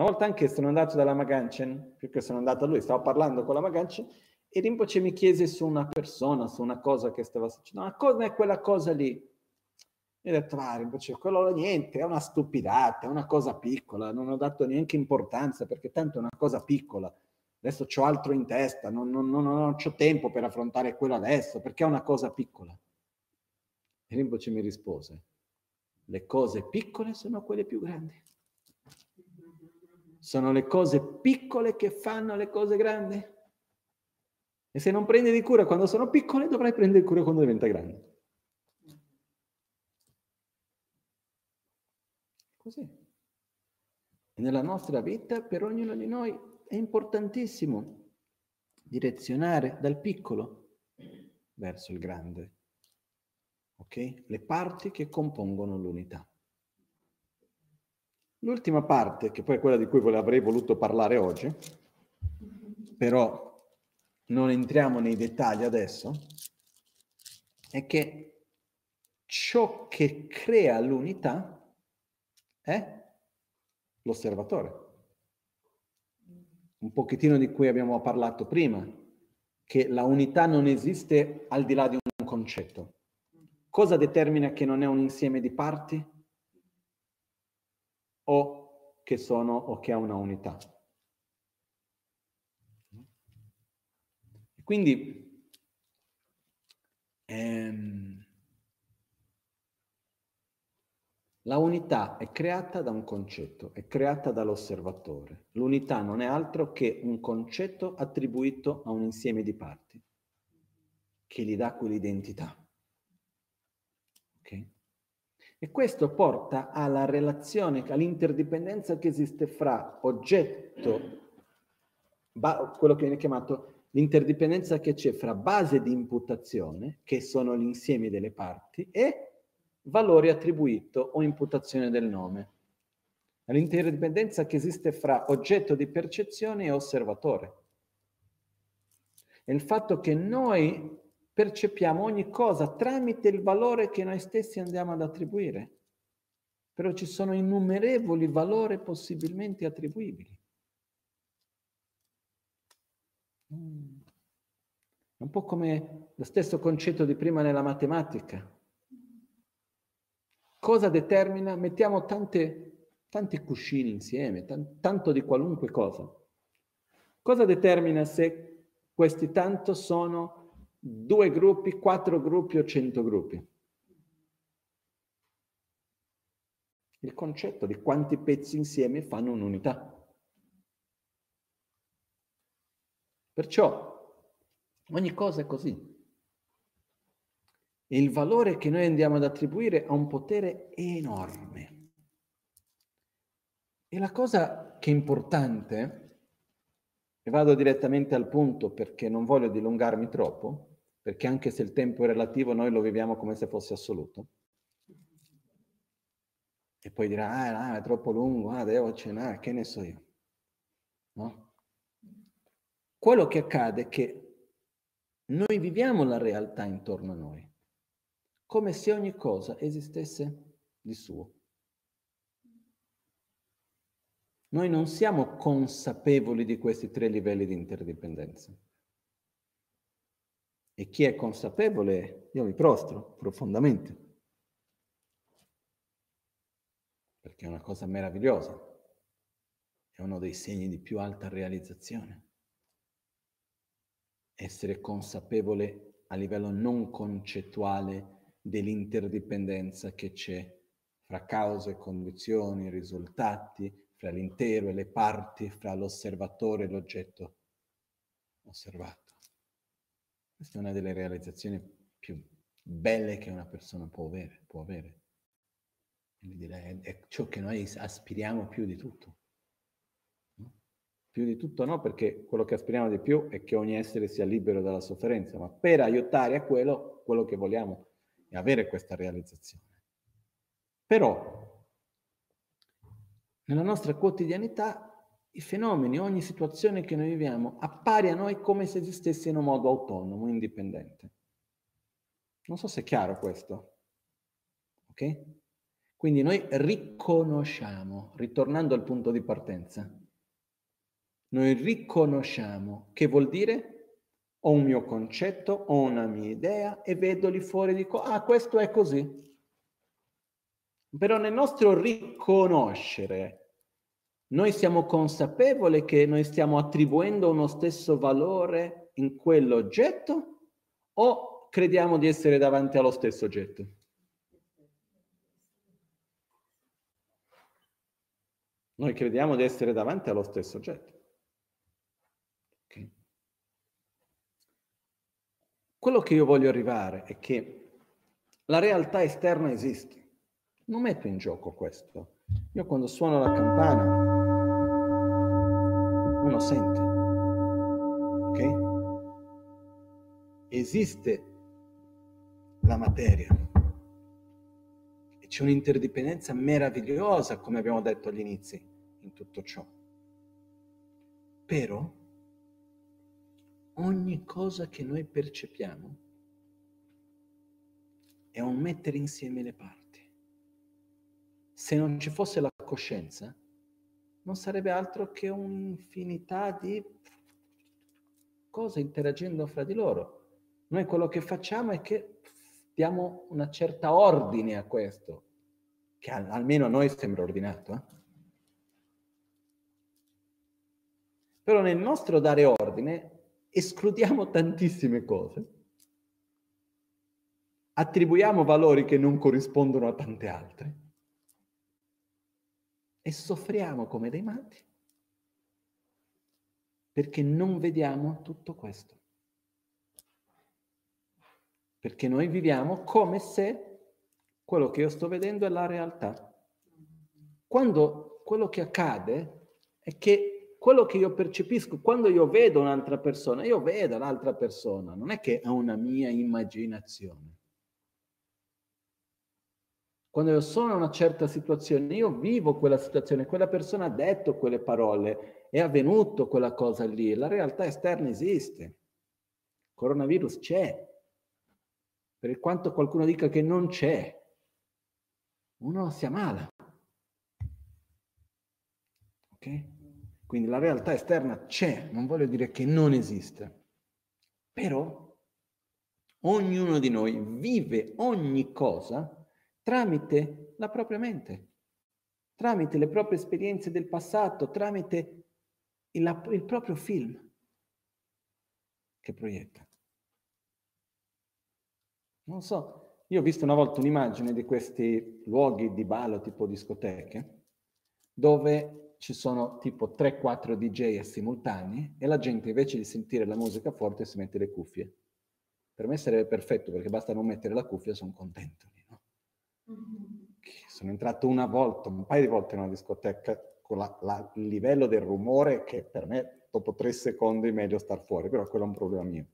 Una volta anche sono andato dalla Maganchen, perché sono andato a lui, stavo parlando con la Maganchen, e Rinpoche mi chiese su una persona, su una cosa che stava succedendo. Ma cosa è quella cosa lì? E ho detto, ah, Rinpoche, quello niente, è una stupidata, è una cosa piccola, non ho dato neanche importanza, perché tanto è una cosa piccola adesso ho altro in testa, non, non, non, non ho tempo per affrontare quello adesso, perché è una cosa piccola. E Rinpoche mi rispose, le cose piccole sono quelle più grandi. Sono le cose piccole che fanno le cose grandi. E se non prendi di cura quando sono piccole, dovrai prendere cura quando diventa grande. Così. E nella nostra vita, per ognuno di noi, è importantissimo direzionare dal piccolo verso il grande. Ok? Le parti che compongono l'unità. L'ultima parte, che poi è quella di cui avrei voluto parlare oggi, però non entriamo nei dettagli adesso, è che ciò che crea l'unità è l'osservatore un pochettino di cui abbiamo parlato prima, che la unità non esiste al di là di un concetto. Cosa determina che non è un insieme di parti? O che sono o che ha una unità? Quindi ehm, La unità è creata da un concetto, è creata dall'osservatore. L'unità non è altro che un concetto attribuito a un insieme di parti che gli dà quell'identità. Okay? E questo porta alla relazione, all'interdipendenza che esiste fra oggetto, quello che viene chiamato l'interdipendenza che c'è fra base di imputazione, che sono l'insieme delle parti, e valore attribuito o imputazione del nome. L'interdipendenzia che esiste fra oggetto di percezione e osservatore. È il fatto che noi percepiamo ogni cosa tramite il valore che noi stessi andiamo ad attribuire. Però ci sono innumerevoli valori possibilmente attribuibili. Mm. È un po' come lo stesso concetto di prima nella matematica. Cosa determina? Mettiamo tante, tanti cuscini insieme, t- tanto di qualunque cosa. Cosa determina se questi tanto sono due gruppi, quattro gruppi o cento gruppi. Il concetto di quanti pezzi insieme fanno un'unità. Perciò ogni cosa è così. E il valore che noi andiamo ad attribuire ha un potere enorme. E la cosa che è importante e vado direttamente al punto perché non voglio dilungarmi troppo, perché anche se il tempo è relativo noi lo viviamo come se fosse assoluto. E poi dirà, ah, è troppo lungo, ah, devo cenare, che ne so io. No? Quello che accade è che noi viviamo la realtà intorno a noi, come se ogni cosa esistesse di suo. Noi non siamo consapevoli di questi tre livelli di interdipendenza. E chi è consapevole, io mi prostro profondamente, perché è una cosa meravigliosa, è uno dei segni di più alta realizzazione. Essere consapevole a livello non concettuale dell'interdipendenza che c'è fra cause, condizioni, risultati, fra l'intero e le parti, fra l'osservatore e l'oggetto osservato. Questa è una delle realizzazioni più belle che una persona può avere. Può avere. Dire, è ciò che noi aspiriamo più di tutto. No? Più di tutto no, perché quello che aspiriamo di più è che ogni essere sia libero dalla sofferenza, ma per aiutare a quello, quello che vogliamo è avere questa realizzazione. Però nella nostra quotidianità i fenomeni, ogni situazione che noi viviamo appare a noi come se esistesse in un modo autonomo, indipendente. Non so se è chiaro questo. Ok? Quindi noi riconosciamo, ritornando al punto di partenza, noi riconosciamo che vuol dire ho un mio concetto, ho una mia idea e vedo lì fuori e dico, ah, questo è così. Però nel nostro riconoscere noi siamo consapevoli che noi stiamo attribuendo uno stesso valore in quell'oggetto o crediamo di essere davanti allo stesso oggetto? Noi crediamo di essere davanti allo stesso oggetto. Okay. Quello che io voglio arrivare è che la realtà esterna esiste. Non metto in gioco questo. Io quando suono la campana uno sente. Ok? Esiste la materia e c'è un'interdipendenza meravigliosa, come abbiamo detto agli inizi, in tutto ciò. Però ogni cosa che noi percepiamo è un mettere insieme le parti. Se non ci fosse la coscienza, non sarebbe altro che un'infinità di cose interagendo fra di loro. Noi quello che facciamo è che diamo una certa ordine a questo, che almeno a noi sembra ordinato. Eh? Però nel nostro dare ordine escludiamo tantissime cose, attribuiamo valori che non corrispondono a tante altre e soffriamo come dei matti perché non vediamo tutto questo. Perché noi viviamo come se quello che io sto vedendo è la realtà. Quando quello che accade è che quello che io percepisco, quando io vedo un'altra persona, io vedo l'altra persona, non è che ha una mia immaginazione. Quando io sono in una certa situazione, io vivo quella situazione, quella persona ha detto quelle parole, è avvenuto quella cosa lì, la realtà esterna esiste. Il coronavirus c'è. Per quanto qualcuno dica che non c'è, uno si ammala. Ok? Quindi la realtà esterna c'è, non voglio dire che non esiste. Però ognuno di noi vive ogni cosa tramite la propria mente, tramite le proprie esperienze del passato, tramite il, il proprio film che proietta. Non so, io ho visto una volta un'immagine di questi luoghi di ballo tipo discoteche, dove ci sono tipo 3-4 DJ simultanei e la gente invece di sentire la musica forte si mette le cuffie. Per me sarebbe perfetto perché basta non mettere la cuffia, sono contento. No? Sono entrato una volta, un paio di volte in una discoteca con la, la, il livello del rumore che per me dopo tre secondi è meglio star fuori, però quello è un problema mio.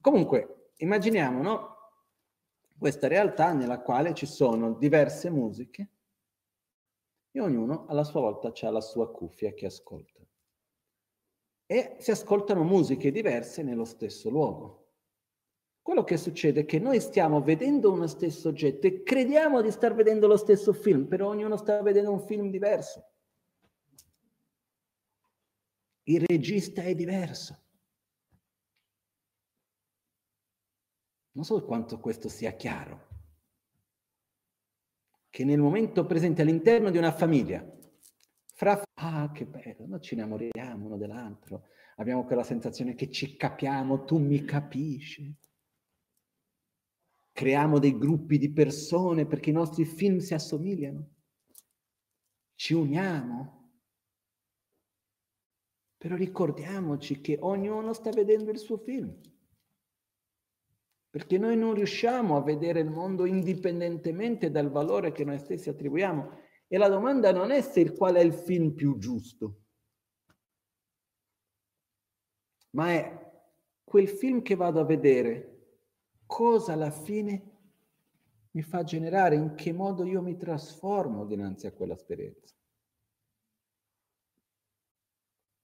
Comunque, immaginiamo no? questa realtà nella quale ci sono diverse musiche e ognuno alla sua volta ha la sua cuffia che ascolta. E si ascoltano musiche diverse nello stesso luogo. Quello che succede è che noi stiamo vedendo uno stesso oggetto e crediamo di star vedendo lo stesso film, però ognuno sta vedendo un film diverso. Il regista è diverso. Non so quanto questo sia chiaro. Che nel momento presente all'interno di una famiglia, fra ah che bello, noi ci innamoriamo uno dell'altro, abbiamo quella sensazione che ci capiamo, tu mi capisci creiamo dei gruppi di persone perché i nostri film si assomigliano, ci uniamo, però ricordiamoci che ognuno sta vedendo il suo film, perché noi non riusciamo a vedere il mondo indipendentemente dal valore che noi stessi attribuiamo. E la domanda non è se qual è il film più giusto, ma è quel film che vado a vedere cosa alla fine mi fa generare, in che modo io mi trasformo dinanzi a quell'esperienza.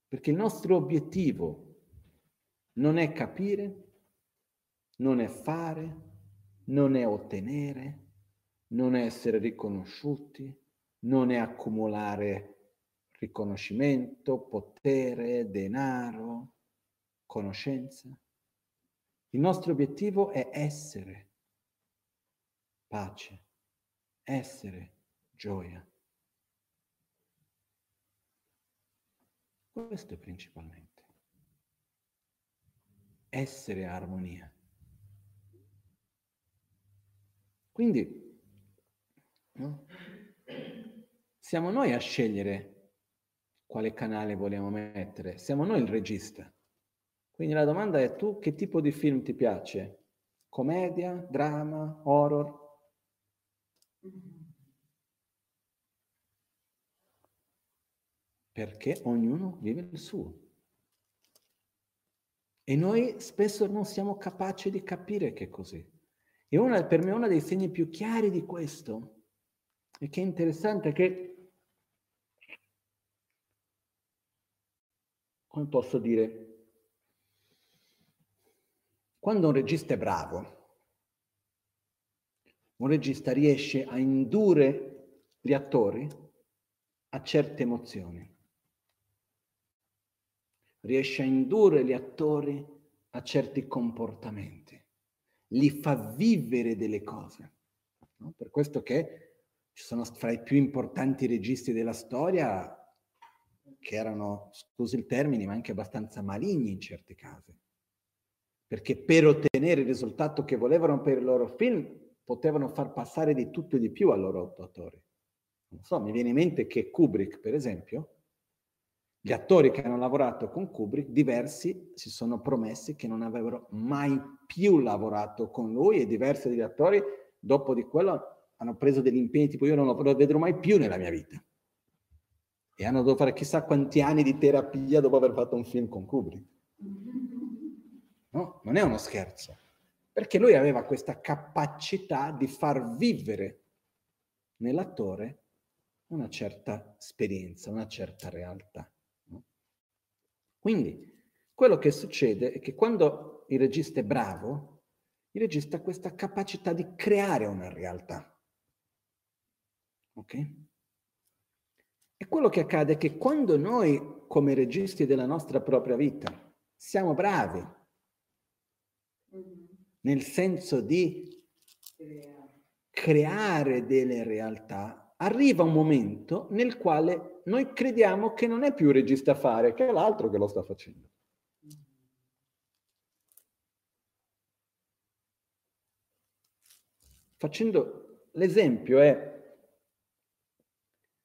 Perché il nostro obiettivo non è capire, non è fare, non è ottenere, non è essere riconosciuti, non è accumulare riconoscimento, potere, denaro, conoscenza. Il nostro obiettivo è essere pace, essere gioia. Questo principalmente. Essere armonia. Quindi no? siamo noi a scegliere quale canale vogliamo mettere, siamo noi il regista. Quindi la domanda è tu che tipo di film ti piace? Commedia, drama, horror? Perché ognuno vive il suo. E noi spesso non siamo capaci di capire che è così. E una, per me uno dei segni più chiari di questo, e che è interessante, è che, come posso dire, quando un regista è bravo, un regista riesce a indurre gli attori a certe emozioni, riesce a indurre gli attori a certi comportamenti, li fa vivere delle cose. No? Per questo che ci sono fra i più importanti registi della storia che erano, scusi il termine, ma anche abbastanza maligni in certi casi perché per ottenere il risultato che volevano per il loro film potevano far passare di tutto e di più al loro attori. Non so, mi viene in mente che Kubrick, per esempio, gli attori che hanno lavorato con Kubrick, diversi si sono promessi che non avrebbero mai più lavorato con lui e diversi degli attori, dopo di quello, hanno preso degli impegni tipo io non lo vedrò mai più nella mia vita. E hanno dovuto fare chissà quanti anni di terapia dopo aver fatto un film con Kubrick. No? Non è uno scherzo, perché lui aveva questa capacità di far vivere nell'attore una certa esperienza, una certa realtà. No? Quindi quello che succede è che quando il regista è bravo, il regista ha questa capacità di creare una realtà. Ok? E quello che accade è che quando noi, come registi della nostra propria vita, siamo bravi, nel senso di creare delle realtà, arriva un momento nel quale noi crediamo che non è più il regista a fare, che è l'altro che lo sta facendo. Facendo l'esempio è,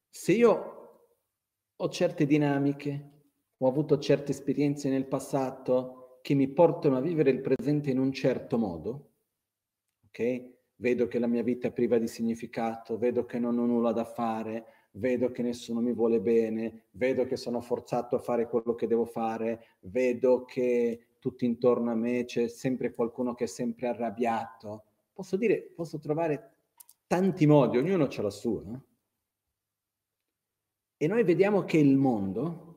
se io ho certe dinamiche, ho avuto certe esperienze nel passato che mi portano a vivere il presente in un certo modo, ok? Vedo che la mia vita è priva di significato, vedo che non ho nulla da fare, vedo che nessuno mi vuole bene, vedo che sono forzato a fare quello che devo fare, vedo che tutto intorno a me c'è sempre qualcuno che è sempre arrabbiato. Posso dire, posso trovare tanti modi, ognuno ha la sua. No? E noi vediamo che il mondo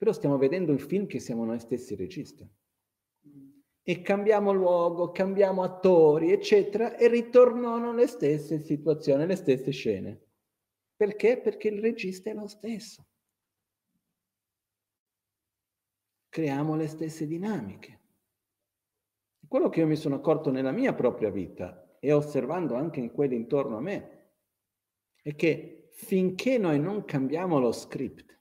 però stiamo vedendo il film che siamo noi stessi registi. E cambiamo luogo, cambiamo attori, eccetera, e ritornano le stesse situazioni, le stesse scene. Perché? Perché il regista è lo stesso. Creiamo le stesse dinamiche. Quello che io mi sono accorto nella mia propria vita e osservando anche in quelli intorno a me è che finché noi non cambiamo lo script,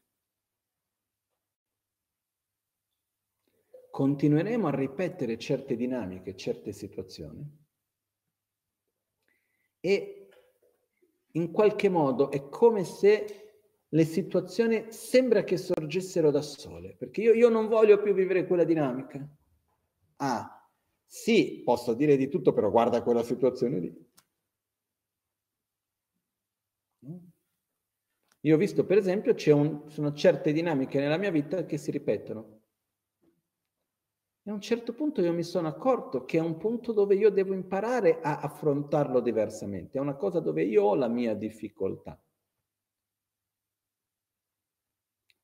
continueremo a ripetere certe dinamiche, certe situazioni e in qualche modo è come se le situazioni sembra che sorgessero da sole, perché io, io non voglio più vivere quella dinamica. Ah, sì, posso dire di tutto, però guarda quella situazione lì. Io ho visto, per esempio, ci sono certe dinamiche nella mia vita che si ripetono. E a un certo punto io mi sono accorto che è un punto dove io devo imparare a affrontarlo diversamente, è una cosa dove io ho la mia difficoltà.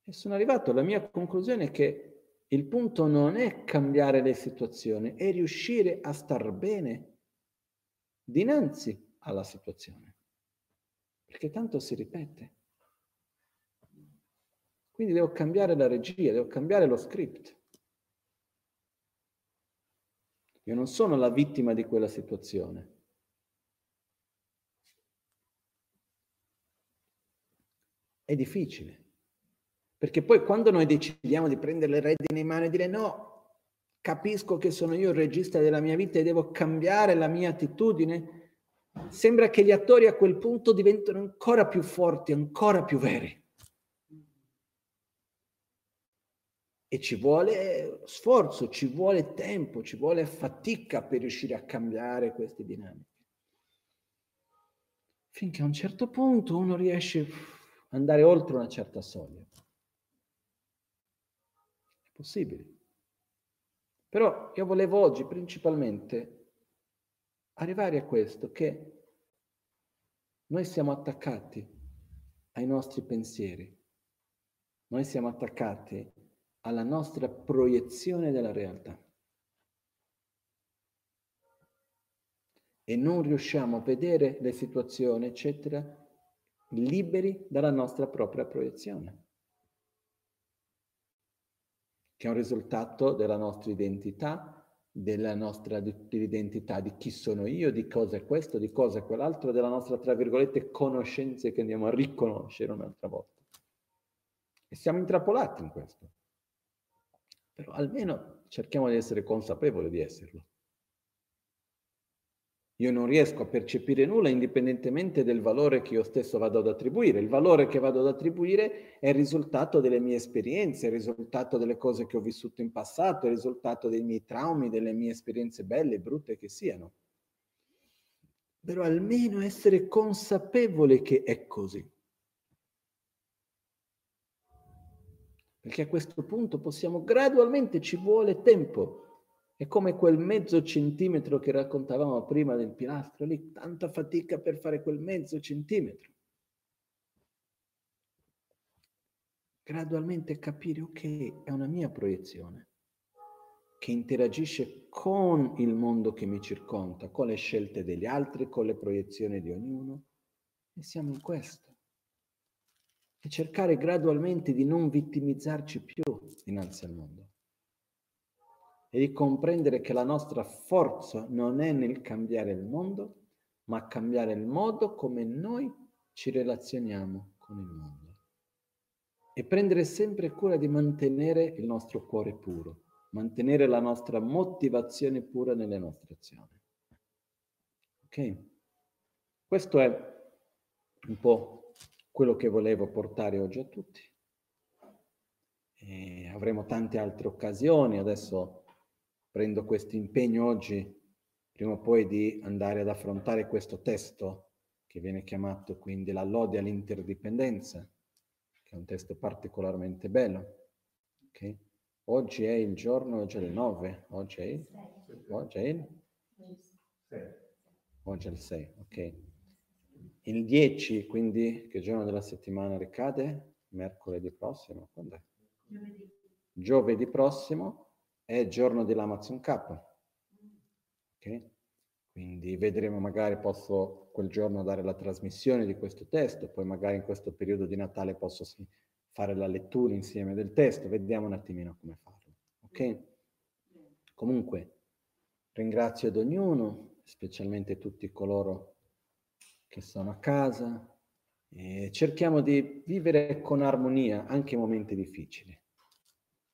E sono arrivato alla mia conclusione che il punto non è cambiare le situazioni, è riuscire a star bene dinanzi alla situazione, perché tanto si ripete. Quindi devo cambiare la regia, devo cambiare lo script. Io non sono la vittima di quella situazione. È difficile. Perché poi quando noi decidiamo di prendere le redini in mano e dire no, capisco che sono io il regista della mia vita e devo cambiare la mia attitudine, sembra che gli attori a quel punto diventano ancora più forti, ancora più veri. E ci vuole sforzo, ci vuole tempo, ci vuole fatica per riuscire a cambiare queste dinamiche. Finché a un certo punto uno riesce ad andare oltre una certa soglia. È possibile. Però io volevo oggi principalmente arrivare a questo, che noi siamo attaccati ai nostri pensieri, noi siamo attaccati alla nostra proiezione della realtà. E non riusciamo a vedere le situazioni, eccetera, liberi dalla nostra propria proiezione, che è un risultato della nostra identità, della nostra identità di chi sono io, di cosa è questo, di cosa è quell'altro, della nostra, tra virgolette, conoscenze che andiamo a riconoscere un'altra volta. E siamo intrappolati in questo. Però almeno cerchiamo di essere consapevoli di esserlo. Io non riesco a percepire nulla indipendentemente del valore che io stesso vado ad attribuire. Il valore che vado ad attribuire è il risultato delle mie esperienze, il risultato delle cose che ho vissuto in passato, il risultato dei miei traumi, delle mie esperienze belle e brutte che siano. Però almeno essere consapevole che è così. Perché a questo punto possiamo gradualmente, ci vuole tempo, È come quel mezzo centimetro che raccontavamo prima del pilastro, lì tanta fatica per fare quel mezzo centimetro. Gradualmente capire, ok, è una mia proiezione che interagisce con il mondo che mi circonda, con le scelte degli altri, con le proiezioni di ognuno. E siamo in questo. E cercare gradualmente di non vittimizzarci più dinanzi al mondo. E di comprendere che la nostra forza non è nel cambiare il mondo, ma cambiare il modo come noi ci relazioniamo con il mondo. E prendere sempre cura di mantenere il nostro cuore puro mantenere la nostra motivazione pura nelle nostre azioni. Ok? Questo è un po' quello che volevo portare oggi a tutti. E avremo tante altre occasioni, adesso prendo questo impegno oggi, prima o poi di andare ad affrontare questo testo che viene chiamato quindi la lode all'interdipendenza, che è un testo particolarmente bello. Okay? Oggi è il giorno, oggi è il 9, oggi è il, oggi è il 6. Oggi è il 6, ok. Il 10, quindi, che giorno della settimana ricade? Mercoledì prossimo, quando è? Giovedì. Giovedì prossimo è giorno dell'Amazon Cup. Ok? Quindi vedremo, magari posso quel giorno dare la trasmissione di questo testo, poi magari in questo periodo di Natale posso fare la lettura insieme del testo, vediamo un attimino come farlo. Ok? Comunque, ringrazio ad ognuno, specialmente tutti coloro che sono a casa, e cerchiamo di vivere con armonia anche i momenti difficili,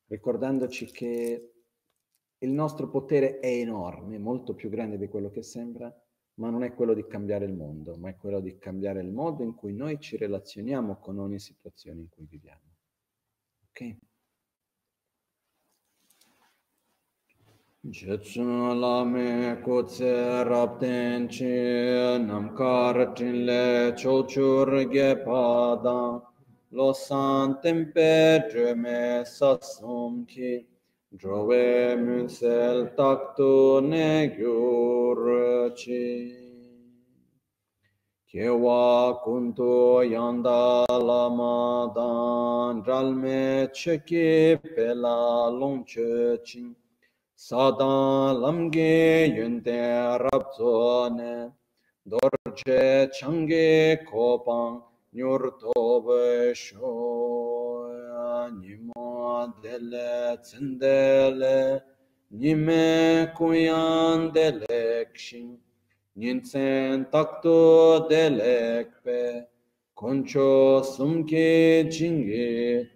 ricordandoci che il nostro potere è enorme, molto più grande di quello che sembra, ma non è quello di cambiare il mondo, ma è quello di cambiare il modo in cui noi ci relazioniamo con ogni situazione in cui viviamo. Ok? Jetsun lame kutse rapten chi namkar tinle chochur ge pada lo san tempe dreme sasum ki drove munsel taktu ne gyur chi Kewa kuntu yanda lama dan dralme cheki pela longche ching Sadan lamge yönde rabzone Dorje çange kopan nyur tobe şoya Nimo dele tsindele Nime kuyan delekşin Ninsen takto delekpe Konço sumke çingi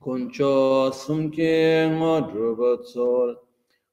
Konço sumke ngodrubo tsol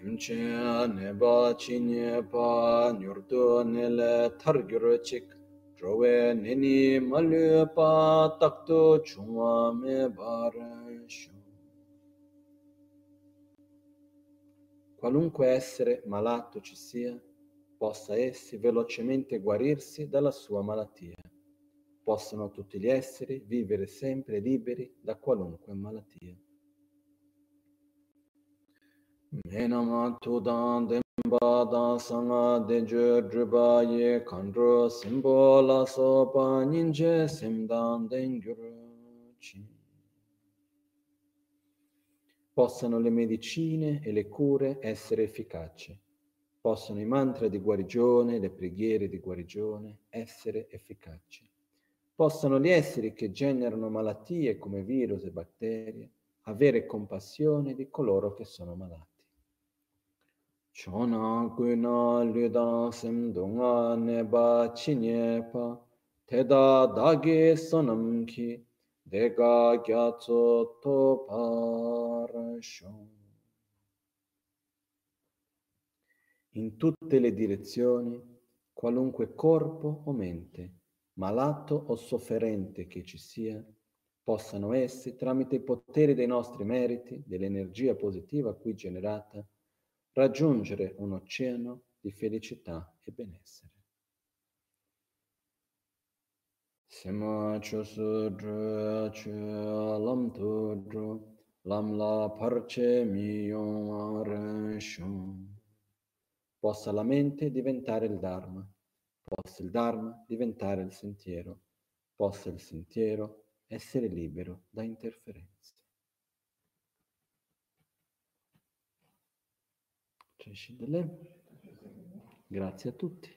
Simche neba chinye pa nyurdo nele targyur chik drowe nini malyu pa takto chungwa me. Qualunque essere malato ci sia, possa essi velocemente guarirsi dalla sua malattia. Possano tutti gli esseri vivere sempre liberi da qualunque malattia. Possano le medicine e le cure essere efficaci possono i mantra di guarigione, le preghiere di guarigione essere efficaci. Possono gli esseri che generano malattie come virus e batterie avere compassione di coloro che sono malati. Chona guna lida semdunga neba chinyepa teda dage sonam ki dega gyatso to parashon. in tutte le direzioni qualunque corpo o mente, malato o sofferente che ci sia, possano essi, tramite i poteri dei nostri meriti, dell'energia positiva qui generata, raggiungere un oceano di felicità e benessere. Sima chusu dru chu lam tu dru lam la parce mi yon shun. Possa la mente diventare il Dharma, possa il Dharma diventare il sentiero, possa il sentiero essere libero da interferenze. Grazie a tutti.